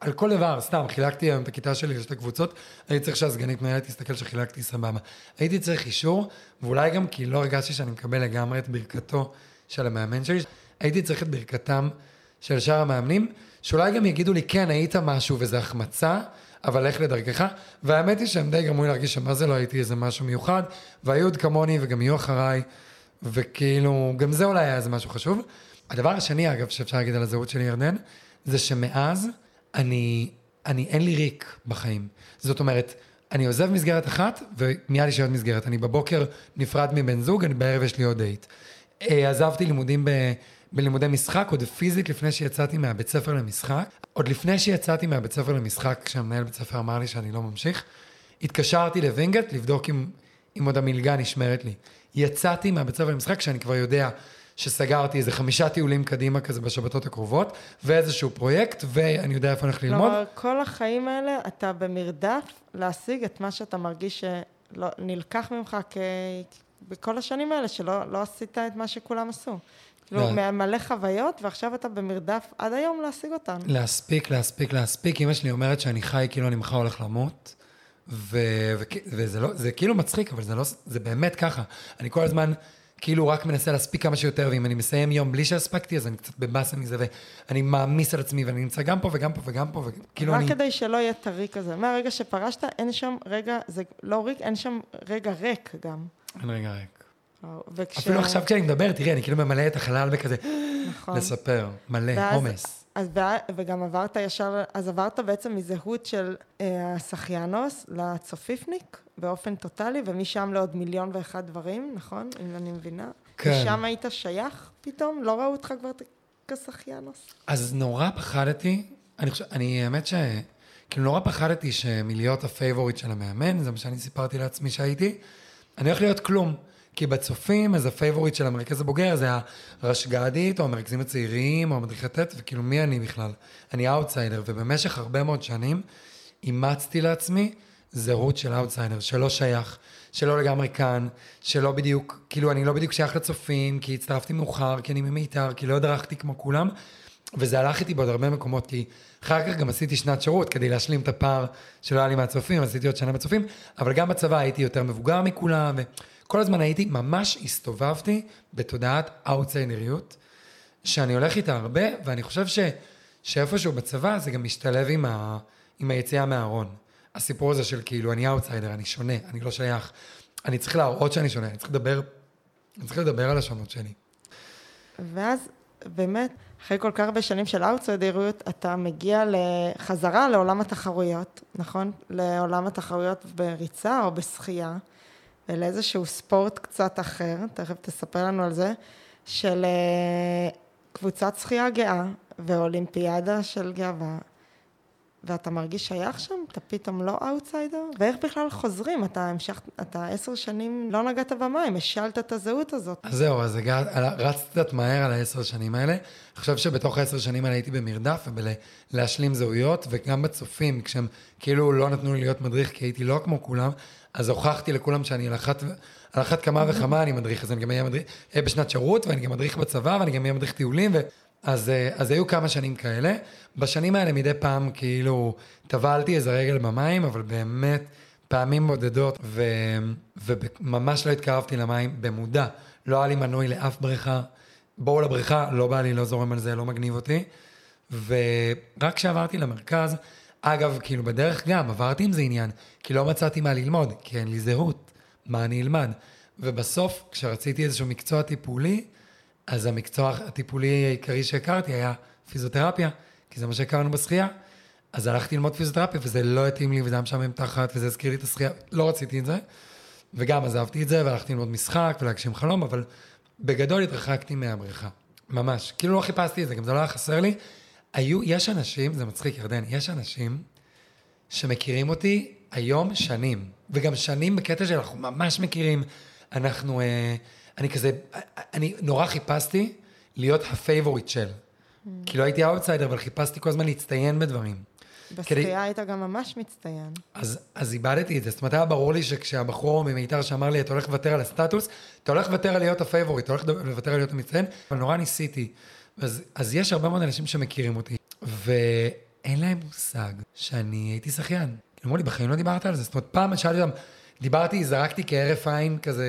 על כל דבר, סתם, חילקתי היום את הכיתה שלי לשתי קבוצות, הייתי צריך שהסגנית מנהלת תסתכל שחילקתי סבבה. הייתי צריך אישור, ואולי גם כי לא הרגשתי שאני מקבל לגמרי את ברכתו של המאמן שלי, הייתי צריך את ברכתם של שאר המאמנים, שאולי גם יגידו לי, כן, היית משהו וזה החמצה, אבל לך לדרכך. והאמת היא שהם די גרמו לי להרגיש שמה זה לא הייתי איזה משהו מיוחד, והיו עוד כמוני וגם יהיו אחריי, וכאילו, גם זה אולי היה איזה משהו חשוב. הדבר השני, אגב, שאפשר להגיד על הזהות שלי, ירדן, זה שמאז, אני, אני, אין לי ריק בחיים. זאת אומרת, אני עוזב מסגרת אחת, ומיד יש לי עוד מסגרת. אני בבוקר נפרד מבן זוג, אני בערב יש לי עוד דייט. אה, עזבתי לימודים ב, בלימודי משחק, עוד פיזית לפני שיצאתי מהבית ספר למשחק. עוד לפני שיצאתי מהבית ספר למשחק, כשהמנהל בית ספר אמר לי שאני לא ממשיך, התקשרתי לווינגייט לבדוק אם, אם עוד המלגה נשמרת לי. יצאתי מהבית ספר למשחק כשאני כבר יודע שסגרתי איזה חמישה טיולים קדימה כזה בשבתות הקרובות, ואיזשהו פרויקט, ואני יודע איפה אני הולך ללמוד. כלומר, כל החיים האלה, אתה במרדף להשיג את מה שאתה מרגיש שנלקח ממך כ... בכל השנים האלה, שלא לא עשית את מה שכולם עשו. כאילו, לא. מלא חוויות, ועכשיו אתה במרדף עד היום להשיג אותן. להספיק, להספיק, להספיק. אמא שלי אומרת שאני חי כאילו אני מחר הולך למות, ו... ו... וזה לא, זה כאילו מצחיק, אבל זה לא, זה באמת ככה. אני כל הזמן... כאילו רק מנסה להספיק כמה שיותר, ואם אני מסיים יום בלי שהספקתי, אז אני קצת בבאסה מזה, ואני מעמיס על עצמי, ואני נמצא גם פה וגם פה וגם פה, וכאילו אני... רק כדי שלא יהיה טרי כזה. מהרגע שפרשת, אין שם רגע, זה לא ריק, אין שם רגע ריק גם. אין רגע ריק. וכש... אפילו עכשיו כשאני מדבר, תראי, אני כאילו ממלא את החלל בכזה, נכון. לספר, מלא, עומס. אז, וגם עברת ישר, אז עברת בעצם מזהות של אה, השחיינוס לצופיפניק באופן טוטאלי, ומשם לעוד מיליון ואחד דברים, נכון? אם אני מבינה. כן. ושם היית שייך פתאום? לא ראו אותך כבר כשחיינוס? אז נורא פחדתי. אני חושב, אני, האמת ש... כאילו נורא פחדתי שמלהיות ה favorite של המאמן, זה מה שאני סיפרתי לעצמי שהייתי, אני הולך להיות כלום. כי בצופים, אז ה favorite של המרכז הבוגר זה הרשג"דית, או המרכזים הצעירים, או המדריכי ט', וכאילו מי אני בכלל? אני אאוטסיידר, ובמשך הרבה מאוד שנים אימצתי לעצמי זהות של אאוטסיידר, שלא שייך, שלא לגמרי כאן, שלא בדיוק, כאילו אני לא בדיוק שייך לצופים, כי הצטרפתי מאוחר, כי אני ממיתר, כי לא דרכתי כמו כולם, וזה הלך איתי בעוד הרבה מקומות, כי אחר כך גם עשיתי שנת שירות כדי להשלים את הפער שלא היה לי מהצופים, עשיתי עוד שנה בצופים, אבל גם בצבא הייתי יותר מבוגר מכולם, וכל הזמן הייתי, ממש הסתובבתי בתודעת אאוטסיידריות, שאני הולך איתה הרבה, ואני חושב ש, שאיפשהו בצבא זה גם משתלב עם, ה, עם היציאה מהארון. הסיפור הזה של כאילו, אני אאוטסיידר, אני שונה, אני לא שייך. אני צריך להראות שאני שונה, אני צריך לדבר, אני צריך לדבר על השונות שלי. ואז באמת, אחרי כל כך הרבה שנים של אאוטסיידריות, אתה מגיע לחזרה לעולם התחרויות, נכון? לעולם התחרויות בריצה או בשחייה, ולאיזשהו ספורט קצת אחר, תכף תספר לנו על זה, של אה, קבוצת שחייה גאה ואולימפיאדה של גאווה. ואתה מרגיש שייך שם? אתה פתאום לא אאוטסיידר? ואיך בכלל חוזרים? אתה המשכת, אתה עשר שנים לא נגעת במים, השלת את הזהות הזאת. אז זהו, אז הגעת, רצת קצת מהר על העשר שנים האלה. אני חושב שבתוך העשר שנים האלה הייתי במרדף ובלהשלים זהויות, וגם בצופים, כשהם כאילו לא נתנו לי להיות מדריך כי הייתי לא כמו כולם, אז הוכחתי לכולם שאני על אחת, על אחת כמה וכמה אני מדריך, אז אני גם אהיה מדריך בשנת שירות, ואני גם מדריך בצבא, ואני גם אהיה מדריך טיולים, ו... אז, אה, אז היו כמה שנים כאלה. בשנים האלה מדי פעם כאילו טבלתי איזה רגל במים, אבל באמת פעמים בודדות, ו, וממש לא התקרבתי למים במודע. לא היה לי מנוי לאף בריכה. בואו לבריכה, לא בא לי, לא זורם על זה, לא מגניב אותי. ורק כשעברתי למרכז, אגב, כאילו בדרך גם, עברתי עם זה עניין, כי לא מצאתי מה ללמוד, כי אין לי זהות, מה אני אלמד. ובסוף, כשרציתי איזשהו מקצוע טיפולי, אז המקצוע הטיפולי העיקרי שהכרתי היה פיזיותרפיה, כי זה מה שהכרנו בשחייה. אז הלכתי ללמוד פיזיותרפיה, וזה לא התאים לי, וזה היה משעמם תחת, וזה הזכיר לי את השחייה, לא רציתי את זה. וגם עזבתי את זה, והלכתי ללמוד משחק ולהגשים חלום, אבל בגדול התרחקתי מהבריכה. ממש. כאילו לא חיפשתי את זה, גם זה לא היה חסר לי. היו, יש אנשים, זה מצחיק, ירדן, יש אנשים שמכירים אותי היום שנים, וגם שנים בקטע שאנחנו ממש מכירים. אנחנו... אה, אני כזה, אני נורא חיפשתי להיות ה favorite של. Mm. כי לא הייתי אאוטסיידר, אבל חיפשתי כל הזמן להצטיין בדברים. בשחייה כדי... היית גם ממש מצטיין. אז, אז איבדתי את זה. זאת אומרת, היה ברור לי שכשהבחור ממיתר שאמר לי, אתה הולך לוותר על הסטטוס, אתה הולך לוותר על להיות ה favorite, אתה הולך לוותר על להיות המצטיין, אבל נורא ניסיתי. אז, אז יש הרבה מאוד אנשים שמכירים אותי, ואין להם מושג שאני הייתי שחיין. אמרו לי, בחיים לא דיברת על זה. זאת אומרת, פעם שאלתי אותם, דיברתי, זרקתי כהרף עין כזה...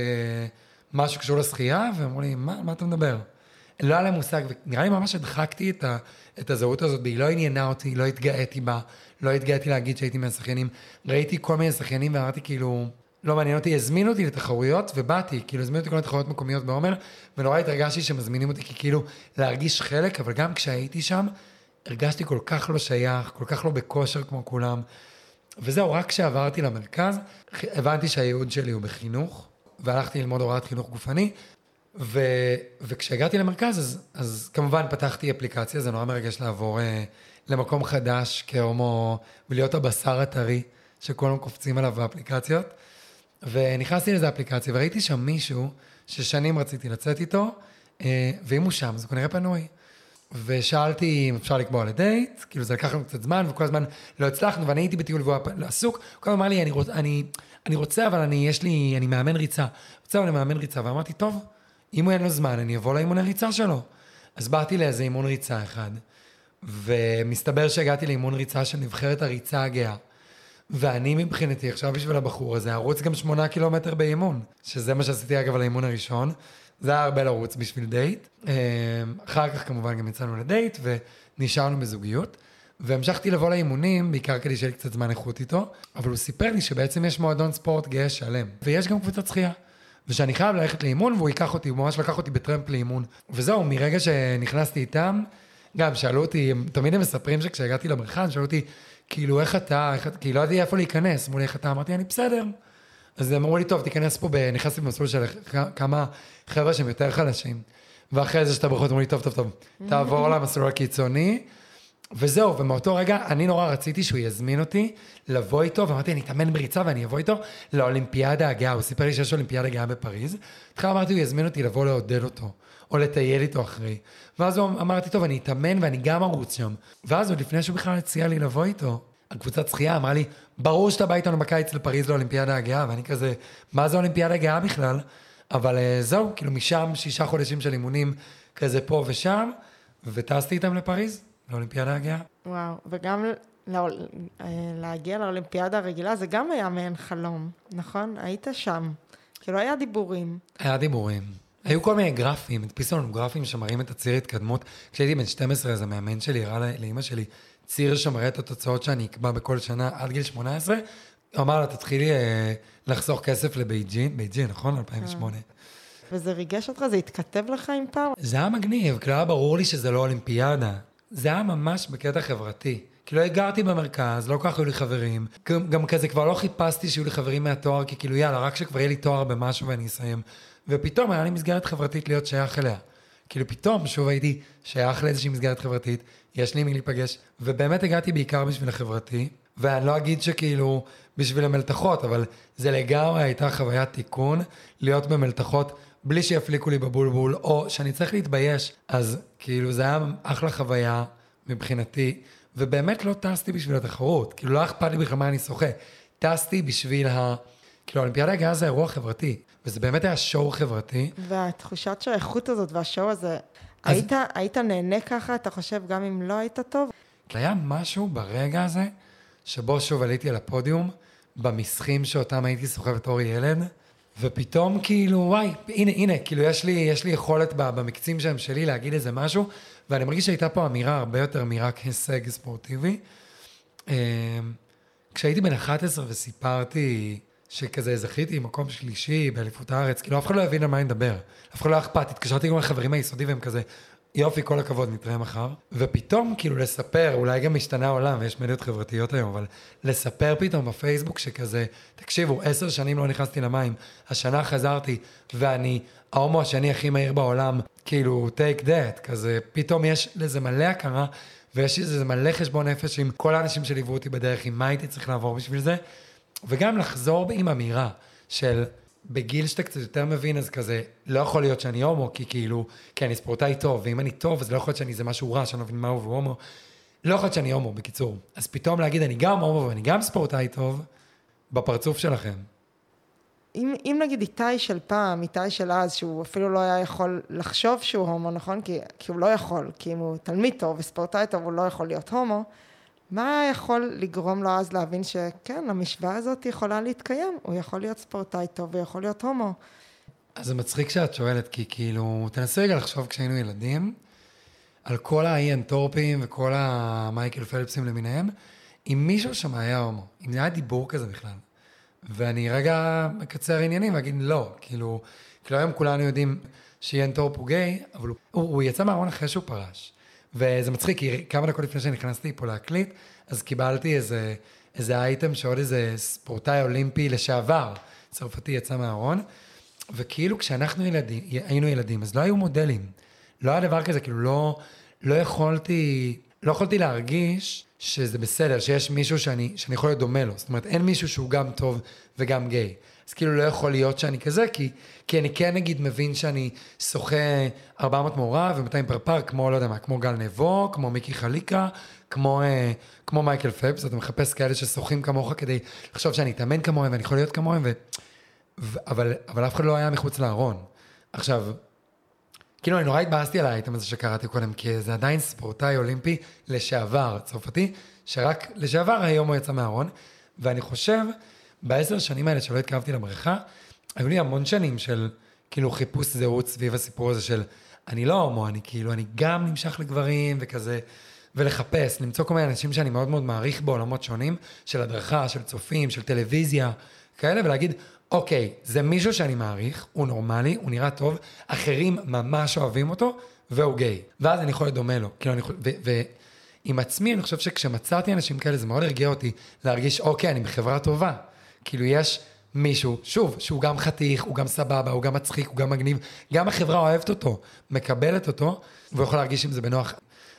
משהו קשור לשחייה, ואמרו לי, מה, מה אתה מדבר? לא היה להם מושג, ונראה לי ממש הדחקתי את, ה, את הזהות הזאת, והיא לא עניינה אותי, לא התגאיתי בה, לא התגאיתי להגיד שהייתי מהשחיינים. ראיתי כל מיני שחיינים ואמרתי כאילו, לא מעניין אותי, הזמינו אותי לתחרויות ובאתי, כאילו הזמינו אותי כל מיני תחרויות מקומיות בעומר, ונורא התרגשתי שמזמינים אותי כי כאילו להרגיש חלק, אבל גם כשהייתי שם, הרגשתי כל כך לא שייך, כל כך לא בכושר כמו כולם. וזהו, רק כשעברתי למרכז, הבנתי שהייעוד שלי הוא בחינוך, והלכתי ללמוד הוראת חינוך גופני, ו, וכשהגעתי למרכז, אז, אז כמובן פתחתי אפליקציה, זה נורא מרגש לעבור אה, למקום חדש כהומו, ולהיות הבשר הטרי שכולם קופצים עליו באפליקציות. ונכנסתי לאיזה אפליקציה, וראיתי שם מישהו ששנים רציתי לצאת איתו, אה, ואם הוא שם, אז הוא כנראה פנוי. ושאלתי אם אפשר לקבוע לדייט, כאילו זה לקח לנו קצת זמן, וכל הזמן לא הצלחנו, ואני הייתי בטיול והוא עסוק, הוא כל הזמן אמר לי, אני, רוצ, אני, אני רוצה, אבל אני, יש לי, אני מאמן ריצה. רוצה, אני מאמן ריצה. ואמרתי, טוב, אם הוא אין לו זמן, אני אבוא לאימון הריצה שלו. אז באתי לאיזה אימון ריצה אחד, ומסתבר שהגעתי לאימון ריצה של נבחרת הריצה הגאה. ואני מבחינתי, עכשיו בשביל הבחור הזה, ארוץ גם שמונה קילומטר באימון, שזה מה שעשיתי אגב על האימון הראשון. זה היה הרבה לרוץ בשביל דייט. אמ, אחר כך כמובן גם יצאנו לדייט ונשארנו בזוגיות. והמשכתי לבוא לאימונים, בעיקר כדי שיהיה לי קצת זמן איכות איתו, אבל הוא סיפר לי שבעצם יש מועדון ספורט גאה שלם, ויש גם קבוצת שחייה. ושאני חייב ללכת לאימון, והוא ייקח אותי, הוא ממש לקח אותי בטרמפ לאימון. וזהו, מרגע שנכנסתי איתם, גם שאלו אותי, תמיד הם מספרים שכשהגעתי לבריכה, שאלו אותי, כאילו, איך אתה, איך, כי לא ידעתי איפה להיכנס, אמרו לי, איך אתה? אמרתי, אני בסדר. אז הם אמרו לי, טוב, תיכנס פה, נכנסתי במסלול של כמה חבר'ה שהם יותר חלשים. ואחרי זה שאתה ברכות, אמרו לי, טוב, טוב, טוב, תעבור למסלול הקיצוני. וזהו, ומאותו רגע אני נורא רציתי שהוא יזמין אותי לבוא איתו, ואמרתי, אני אתאמן בריצה ואני אבוא איתו לאולימפיאדה הגאה. הוא סיפר לי שיש אולימפיאדה גאה בפריז. התחילה אמרתי, הוא יזמין אותי לבוא לעודד אותו, או לטייל איתו אחרי. ואז הוא אמרתי, טוב, אני אתאמן ואני גם ארוץ שם. ואז עוד לפני שהוא בכלל הציע לי לבוא איתו, הקבוצת שחייה אמרה לי, ברור שאתה בא איתנו בקיץ לפריז לאולימפיאדה הגאה, ואני כזה, מה זה אולימפיאדה גאה בכלל? אבל אה, זהו, כאילו משם שישה חודשים של אימונים כזה פה ושם, וטסתי איתם לפריז, לאולימפיאדה הגאה. וואו, וגם לא, להגיע לאולימפיאדה הרגילה זה גם היה מעין חלום, נכון? היית שם. כאילו היה דיבורים. היה דיבורים. היו כל מיני גרפים, הדפיסו לנו גרפים שמראים את הציר התקדמות. כשהייתי בן 12, אז המאמן שלי הראה לאימא שלי ציר שמראה את התוצאות שאני אקבע בכל שנה עד גיל 18. הוא אמר לה, תתחילי אה, לחסוך כסף לבייג'ין, בייג'ין, נכון? 2008. וזה ריגש אותך? זה התכתב לך עם פעם? זה היה מגניב, כאילו היה ברור לי שזה לא אולימפיאדה. זה היה ממש בקטע חברתי. כאילו גרתי במרכז, לא כל כך היו לי חברים. גם, גם כזה כבר לא חיפשתי שיהיו לי חברים מהתואר, כי כאילו יאללה, רק שכבר יהיה לי תואר במשהו ואני אסיים. ופתאום היה לי מסגרת חברתית להיות שייך אליה. כאילו פתאום שוב הייתי שייך לאיזושהי מסגרת חברתית, יש לי מי להיפגש, ובאמת הגעתי בעיקר בשביל החברתי, ואני לא אגיד שכאילו בשביל המלתחות, אבל זה לגמרי הייתה חוויית תיקון, להיות במלתחות בלי שיפליקו לי בבולבול, או שאני צריך להתבייש, אז כאילו זה היה אחלה חוויה מבחינתי, ובאמת לא טסתי בשביל התחרות, כאילו לא אכפת לי בכלל מה אני שוחה, טסתי בשביל ה... כאילו האולימפיאדה הגאה זה אירוע חברתי, וזה באמת היה שואו חברתי. והתחושת שהאיכות הזאת והשואו הזה, אז... היית, היית נהנה ככה, אתה חושב, גם אם לא היית טוב? היה משהו ברגע הזה, שבו שוב עליתי על הפודיום, במסחים שאותם הייתי סוחב בתור ילד, ופתאום כאילו, וואי, הנה, הנה, כאילו יש לי, יש לי יכולת במקצים שהם שלי להגיד איזה משהו, ואני מרגיש שהייתה פה אמירה הרבה יותר מרק הישג ספורטיבי. אמ, כשהייתי בן 11 וסיפרתי שכזה זכיתי מקום שלישי באליפות הארץ, כאילו אף אחד לא הבין על מה אני מדבר, אף אחד לא היה אכפת, התקשרתי גם לחברים מהיסודי והם כזה, יופי, כל הכבוד, נתראה מחר. ופתאום כאילו לספר, אולי גם השתנה העולם ויש מדיות חברתיות היום, אבל לספר פתאום בפייסבוק שכזה, תקשיבו, עשר שנים לא נכנסתי למים, השנה חזרתי, ואני ההומו השני הכי מהיר בעולם, כאילו, take that, כזה, פתאום יש לזה מלא הכרה, ויש לזה מלא חשבון נפש עם כל האנשים שליוו אותי בדרך, עם מה הייתי צריך לעבור בשביל זה, וגם לחזור עם אמירה של... בגיל שאתה קצת יותר מבין, אז כזה, לא יכול להיות שאני הומו, כי כאילו, כי אני ספורטאי טוב, ואם אני טוב, אז לא יכול להיות שאני זה משהו רע, שאני לא מבין מהו והומו. לא יכול להיות שאני הומו, בקיצור. אז פתאום להגיד, אני גם הומו ואני גם ספורטאי טוב, בפרצוף שלכם. אם, אם נגיד איתי של פעם, איתי של אז, שהוא אפילו לא היה יכול לחשוב שהוא הומו, נכון? כי, כי הוא לא יכול, כי אם הוא תלמיד טוב וספורטאי טוב, הוא לא יכול להיות הומו. מה יכול לגרום לו אז להבין שכן, המשוואה הזאת יכולה להתקיים, הוא יכול להיות ספורטאי טוב ויכול להיות הומו. אז זה מצחיק שאת שואלת, כי כאילו, תנסי רגע לחשוב כשהיינו ילדים, על כל האיין טורפים וכל המייקל פלפסים למיניהם, אם מישהו שם היה הומו, אם זה היה דיבור כזה בכלל. ואני רגע מקצר עניינים ואגיד לא, כאילו, כאילו היום כולנו יודעים שאיין טורפ הוא גיי, אבל הוא, הוא, יצא מהארון אחרי שהוא פרש. וזה מצחיק, כי כמה דקות לפני שנכנסתי פה להקליט, אז קיבלתי איזה, איזה אייטם שעוד איזה ספורטאי אולימפי לשעבר, צרפתי יצא מהארון, וכאילו כשאנחנו ילדים, היינו ילדים, אז לא היו מודלים. לא היה דבר כזה, כאילו לא, לא יכולתי, לא יכולתי להרגיש שזה בסדר, שיש מישהו שאני, שאני יכול להיות דומה לו. זאת אומרת, אין מישהו שהוא גם טוב וגם גיי. אז כאילו לא יכול להיות שאני כזה, כי, כי אני כן נגיד מבין שאני שוחה 400 מעורב ו-200 פרפר, כמו לא יודע מה, כמו גל נבו, כמו מיקי חליקה, כמו, אה, כמו מייקל פפס, אתה מחפש כאלה ששוחים כמוך כדי לחשוב שאני אתאמן כמוהם ואני יכול להיות כמוהם, ו, ו, אבל, אבל אף אחד לא היה מחוץ לארון. עכשיו, כאילו אני נורא התבאסתי על האייטם הזה שקראתי קודם, כי זה עדיין ספורטאי אולימפי לשעבר, צרפתי, שרק לשעבר היום הוא יצא מהארון, ואני חושב בעשר שנים האלה שלא התקרבתי לבריכה, היו לי המון שנים של כאילו חיפוש זהות סביב הסיפור הזה של אני לא הומו, אני כאילו, אני גם נמשך לגברים וכזה, ולחפש, למצוא כל מיני אנשים שאני מאוד מאוד מעריך בעולמות שונים, של הדרכה, של צופים, של טלוויזיה, כאלה, ולהגיד, אוקיי, זה מישהו שאני מעריך, הוא נורמלי, הוא נראה טוב, אחרים ממש אוהבים אותו, והוא גיי. ואז אני יכול להיות דומה לו. כאילו, אני יכול... ו... ו- עם עצמי, אני חושב שכשמצאתי אנשים כאלה, זה מאוד הרגיע אותי להרגיש, אוקיי, אני בחברה טובה. כאילו יש מישהו, שוב, שהוא גם חתיך, הוא גם סבבה, הוא גם מצחיק, הוא גם מגניב, גם החברה אוהבת אותו, מקבלת אותו, והוא יכול להרגיש עם זה בנוח.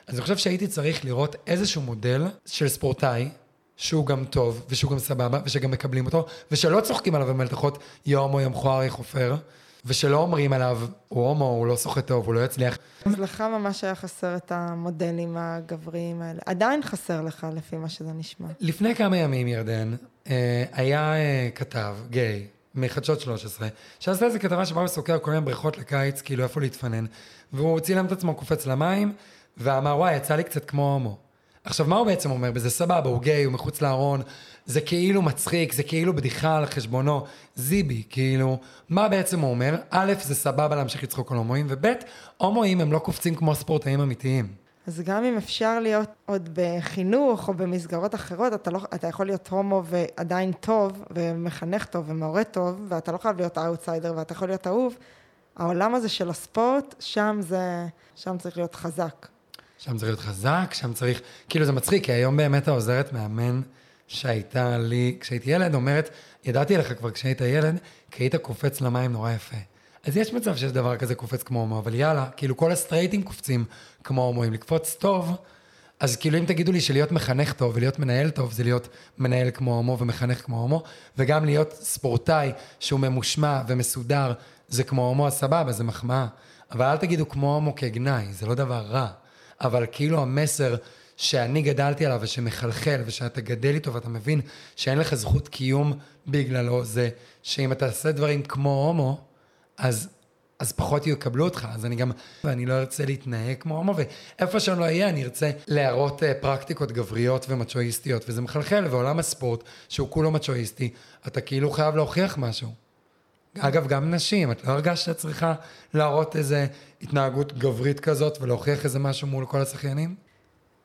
אז אני חושב שהייתי צריך לראות איזשהו מודל של ספורטאי, שהוא גם טוב, ושהוא גם סבבה, ושגם מקבלים אותו, ושלא צוחקים עליו במלתחות, הומו, יא מכוער, יא חופר, ושלא אומרים עליו, הוא הומו, הוא לא סוחט טוב, הוא לא יצליח. אז לך ממש היה חסר את המודלים הגבריים האלה. עדיין חסר לך, לפי מה שזה נשמע. לפני כמה ימים, ירדן, אה, היה אה, כתב, גיי, מחדשות 13, שעשה איזה כתבה שבא וסוקר כל מיני בריכות לקיץ, כאילו איפה להתפנן, והוא צילם את עצמו קופץ למים, ואמר, וואי, יצא לי קצת כמו הומו. עכשיו, מה הוא בעצם אומר בזה? סבבה, הוא גיי, הוא מחוץ לארון, זה כאילו מצחיק, זה כאילו בדיחה על חשבונו. זיבי, כאילו, מה בעצם הוא אומר? א', זה סבבה להמשיך לצחוק על הומואים, וב', הומואים הם לא קופצים כמו ספורטאים אמיתיים. אז גם אם אפשר להיות עוד בחינוך או במסגרות אחרות, אתה, לא, אתה יכול להיות הומו ועדיין טוב, ומחנך טוב ומורה טוב, ואתה לא חייב להיות אאוטסיידר ואתה יכול להיות אהוב. העולם הזה של הספורט, שם זה, שם צריך להיות חזק. שם צריך להיות חזק, שם צריך, כאילו זה מצחיק, כי היום באמת העוזרת מאמן שהייתה לי, כשהייתי ילד, אומרת, ידעתי לך כבר כשהיית ילד, כי היית קופץ למים נורא יפה. אז יש מצב שיש דבר כזה קופץ כמו הומו, אבל יאללה, כאילו כל הסטרייטים קופצים כמו הומואים, לקפוץ טוב, אז כאילו אם תגידו לי שלהיות מחנך טוב ולהיות מנהל טוב זה להיות מנהל כמו הומו ומחנך כמו הומו, וגם להיות ספורטאי שהוא ממושמע ומסודר זה כמו הומו, אז סבבה, זה מחמאה. אבל אל תגידו כמו הומו כגנאי, זה לא דבר רע. אבל כאילו המסר שאני גדלתי עליו ושמחלחל ושאתה גדל איתו ואתה מבין שאין לך זכות קיום בגללו, זה שאם אתה עושה דברים כמו הומו, אז, אז פחות יקבלו אותך. אז אני גם, ואני לא ארצה להתנהג כמו הומו, ואיפה שאני לא אהיה, אני ארצה להראות אה, פרקטיקות גבריות ומצ'ואיסטיות, וזה מחלחל, ועולם הספורט, שהוא כולו מצ'ואיסטי, אתה כאילו חייב להוכיח משהו. אגב, גם נשים, את לא הרגשת שאת צריכה להראות איזה התנהגות גברית כזאת ולהוכיח איזה משהו מול כל השחיינים?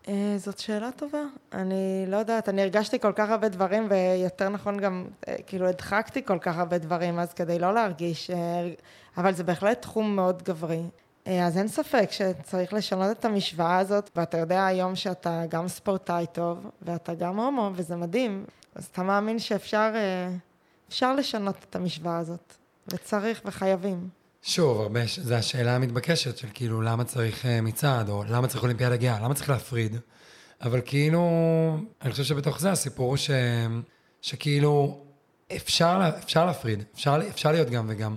אה, זאת שאלה טובה. אני לא יודעת, אני הרגשתי כל כך הרבה דברים, ויותר נכון גם, אה, כאילו, הדחקתי כל כך הרבה דברים, אז כדי לא להרגיש, אה, אבל זה בהחלט תחום מאוד גברי. אז אין ספק שצריך לשנות את המשוואה הזאת, ואתה יודע היום שאתה גם ספורטאי טוב, ואתה גם הומו, וזה מדהים. אז אתה מאמין שאפשר אפשר לשנות את המשוואה הזאת, וצריך וחייבים. שוב, הרבה, זו השאלה המתבקשת של כאילו, למה צריך uh, מצעד, או למה צריך אולימפיאדה גאה, למה צריך להפריד? אבל כאילו, אני חושב שבתוך זה הסיפור הוא ש, שכאילו, אפשר, אפשר להפריד, אפשר, אפשר להיות גם וגם.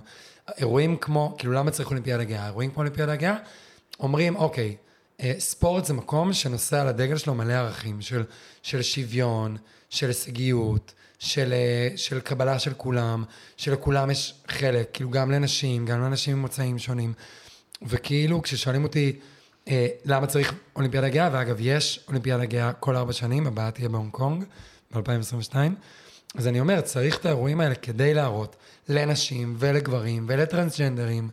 אירועים כמו, כאילו, למה צריך אולימפיאדה גאה? אירועים כמו אולימפיאדה גאה, אומרים, אוקיי, אה, ספורט זה מקום שנושא על הדגל שלו מלא ערכים של, של שוויון, של הישגיות, של, אה, של קבלה של כולם, שלכולם יש חלק, כאילו גם לנשים, גם לאנשים ממוצאים שונים. וכאילו כששואלים אותי אה, למה צריך אולימפיאדה גאה, ואגב יש אולימפיאדה גאה כל ארבע שנים, הבאה תהיה בהונג קונג ב-2022, אז אני אומר, צריך את האירועים האלה כדי להראות לנשים ולגברים ולטרנסג'נדרים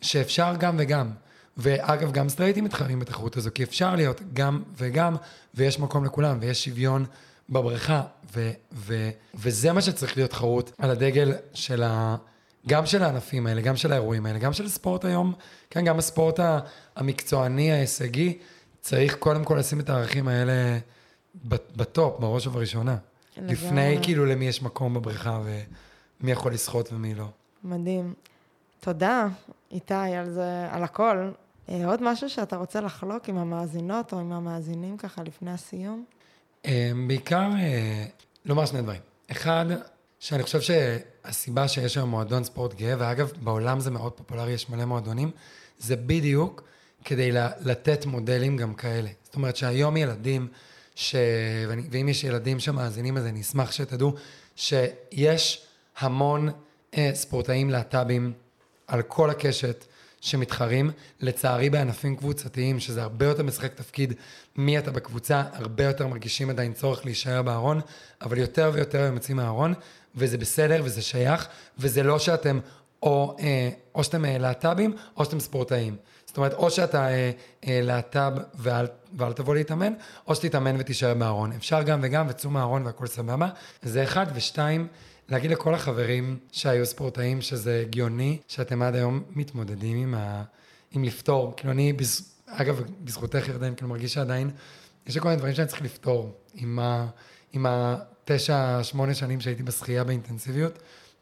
שאפשר גם וגם. ואגב, גם סטרייטים מתחרים בתחרות הזו, כי אפשר להיות גם וגם, ויש מקום לכולם, ויש שוויון בבריכה, ו, ו, וזה מה שצריך להיות חרוט על הדגל של ה... גם של הענפים האלה, גם של האירועים האלה, גם של הספורט היום, כן, גם הספורט המקצועני, ההישגי, צריך קודם כל לשים את הערכים האלה בטופ, בראש ובראשונה. לפני כאילו למי יש מקום בבריכה ומי יכול לשחות ומי לא. מדהים. תודה, איתי, על זה, על הכל. אה, עוד משהו שאתה רוצה לחלוק עם המאזינות או עם המאזינים ככה לפני הסיום? אמ, בעיקר אה, לומר שני דברים. אחד, שאני חושב שהסיבה שיש היום מועדון ספורט גאה, ואגב, בעולם זה מאוד פופולרי, יש מלא מועדונים, זה בדיוק כדי לתת מודלים גם כאלה. זאת אומרת שהיום ילדים, ש... ואם יש ילדים שמאזינים אז אני אשמח שתדעו שיש המון אה, ספורטאים להט"בים על כל הקשת, שמתחרים, לצערי בענפים קבוצתיים, שזה הרבה יותר משחק תפקיד מי אתה בקבוצה, הרבה יותר מרגישים עדיין צורך להישאר בארון, אבל יותר ויותר הם יוצאים מהארון, וזה בסדר וזה שייך, וזה לא שאתם או, אה, או שאתם אה, להט"בים, או שאתם ספורטאים. זאת אומרת, או שאתה אה, אה, להט"ב ואל, ואל תבוא להתאמן, או שתתאמן ותישאר בארון. אפשר גם וגם, וצאו מהארון והכל סבבה. זה אחד, ושתיים, להגיד לכל החברים שהיו ספורטאים שזה הגיוני, שאתם עד היום מתמודדים עם, ה... עם לפתור. כאילו אני, בז... אגב, בזכותך ירדן, כאילו מרגיש שעדיין, יש כל מיני דברים שאני צריך לפתור עם, ה... עם התשע, שמונה שנים שהייתי בשחייה באינטנסיביות,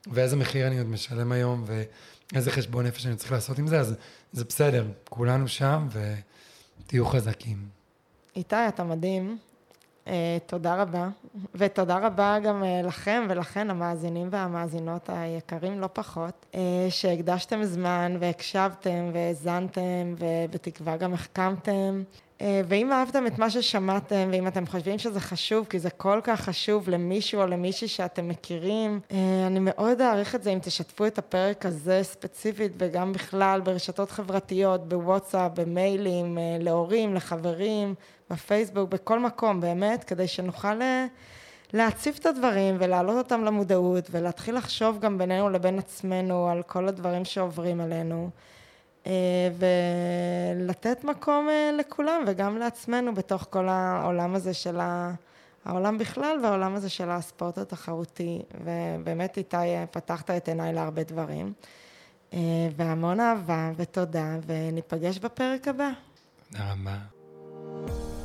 ואיזה מחיר אני עוד משלם היום, ואיזה חשבון נפש אני צריך לעשות עם זה, אז זה בסדר, כולנו שם, ותהיו חזקים. איתי, אתה מדהים. Uh, תודה רבה, ותודה רבה גם uh, לכם ולכן, המאזינים והמאזינות היקרים לא פחות, uh, שהקדשתם זמן והקשבתם והאזנתם ובתקווה גם החכמתם. ואם אהבתם את מה ששמעתם, ואם אתם חושבים שזה חשוב, כי זה כל כך חשוב למישהו או למישהי שאתם מכירים, אני מאוד אעריך את זה אם תשתפו את הפרק הזה ספציפית, וגם בכלל ברשתות חברתיות, בוואטסאפ, במיילים, להורים, לחברים. בפייסבוק, בכל מקום, באמת, כדי שנוכל אה, להציף את הדברים ולהעלות אותם למודעות ולהתחיל לחשוב גם בינינו לבין עצמנו על כל הדברים שעוברים עלינו. אה, ולתת מקום אה, לכולם וגם לעצמנו בתוך כל העולם הזה של העולם בכלל והעולם הזה של הספורט התחרותי. ובאמת איתי פתחת את עיניי להרבה דברים. והמון אהבה ותודה, וניפגש בפרק הבא. תודה רבה. Bye.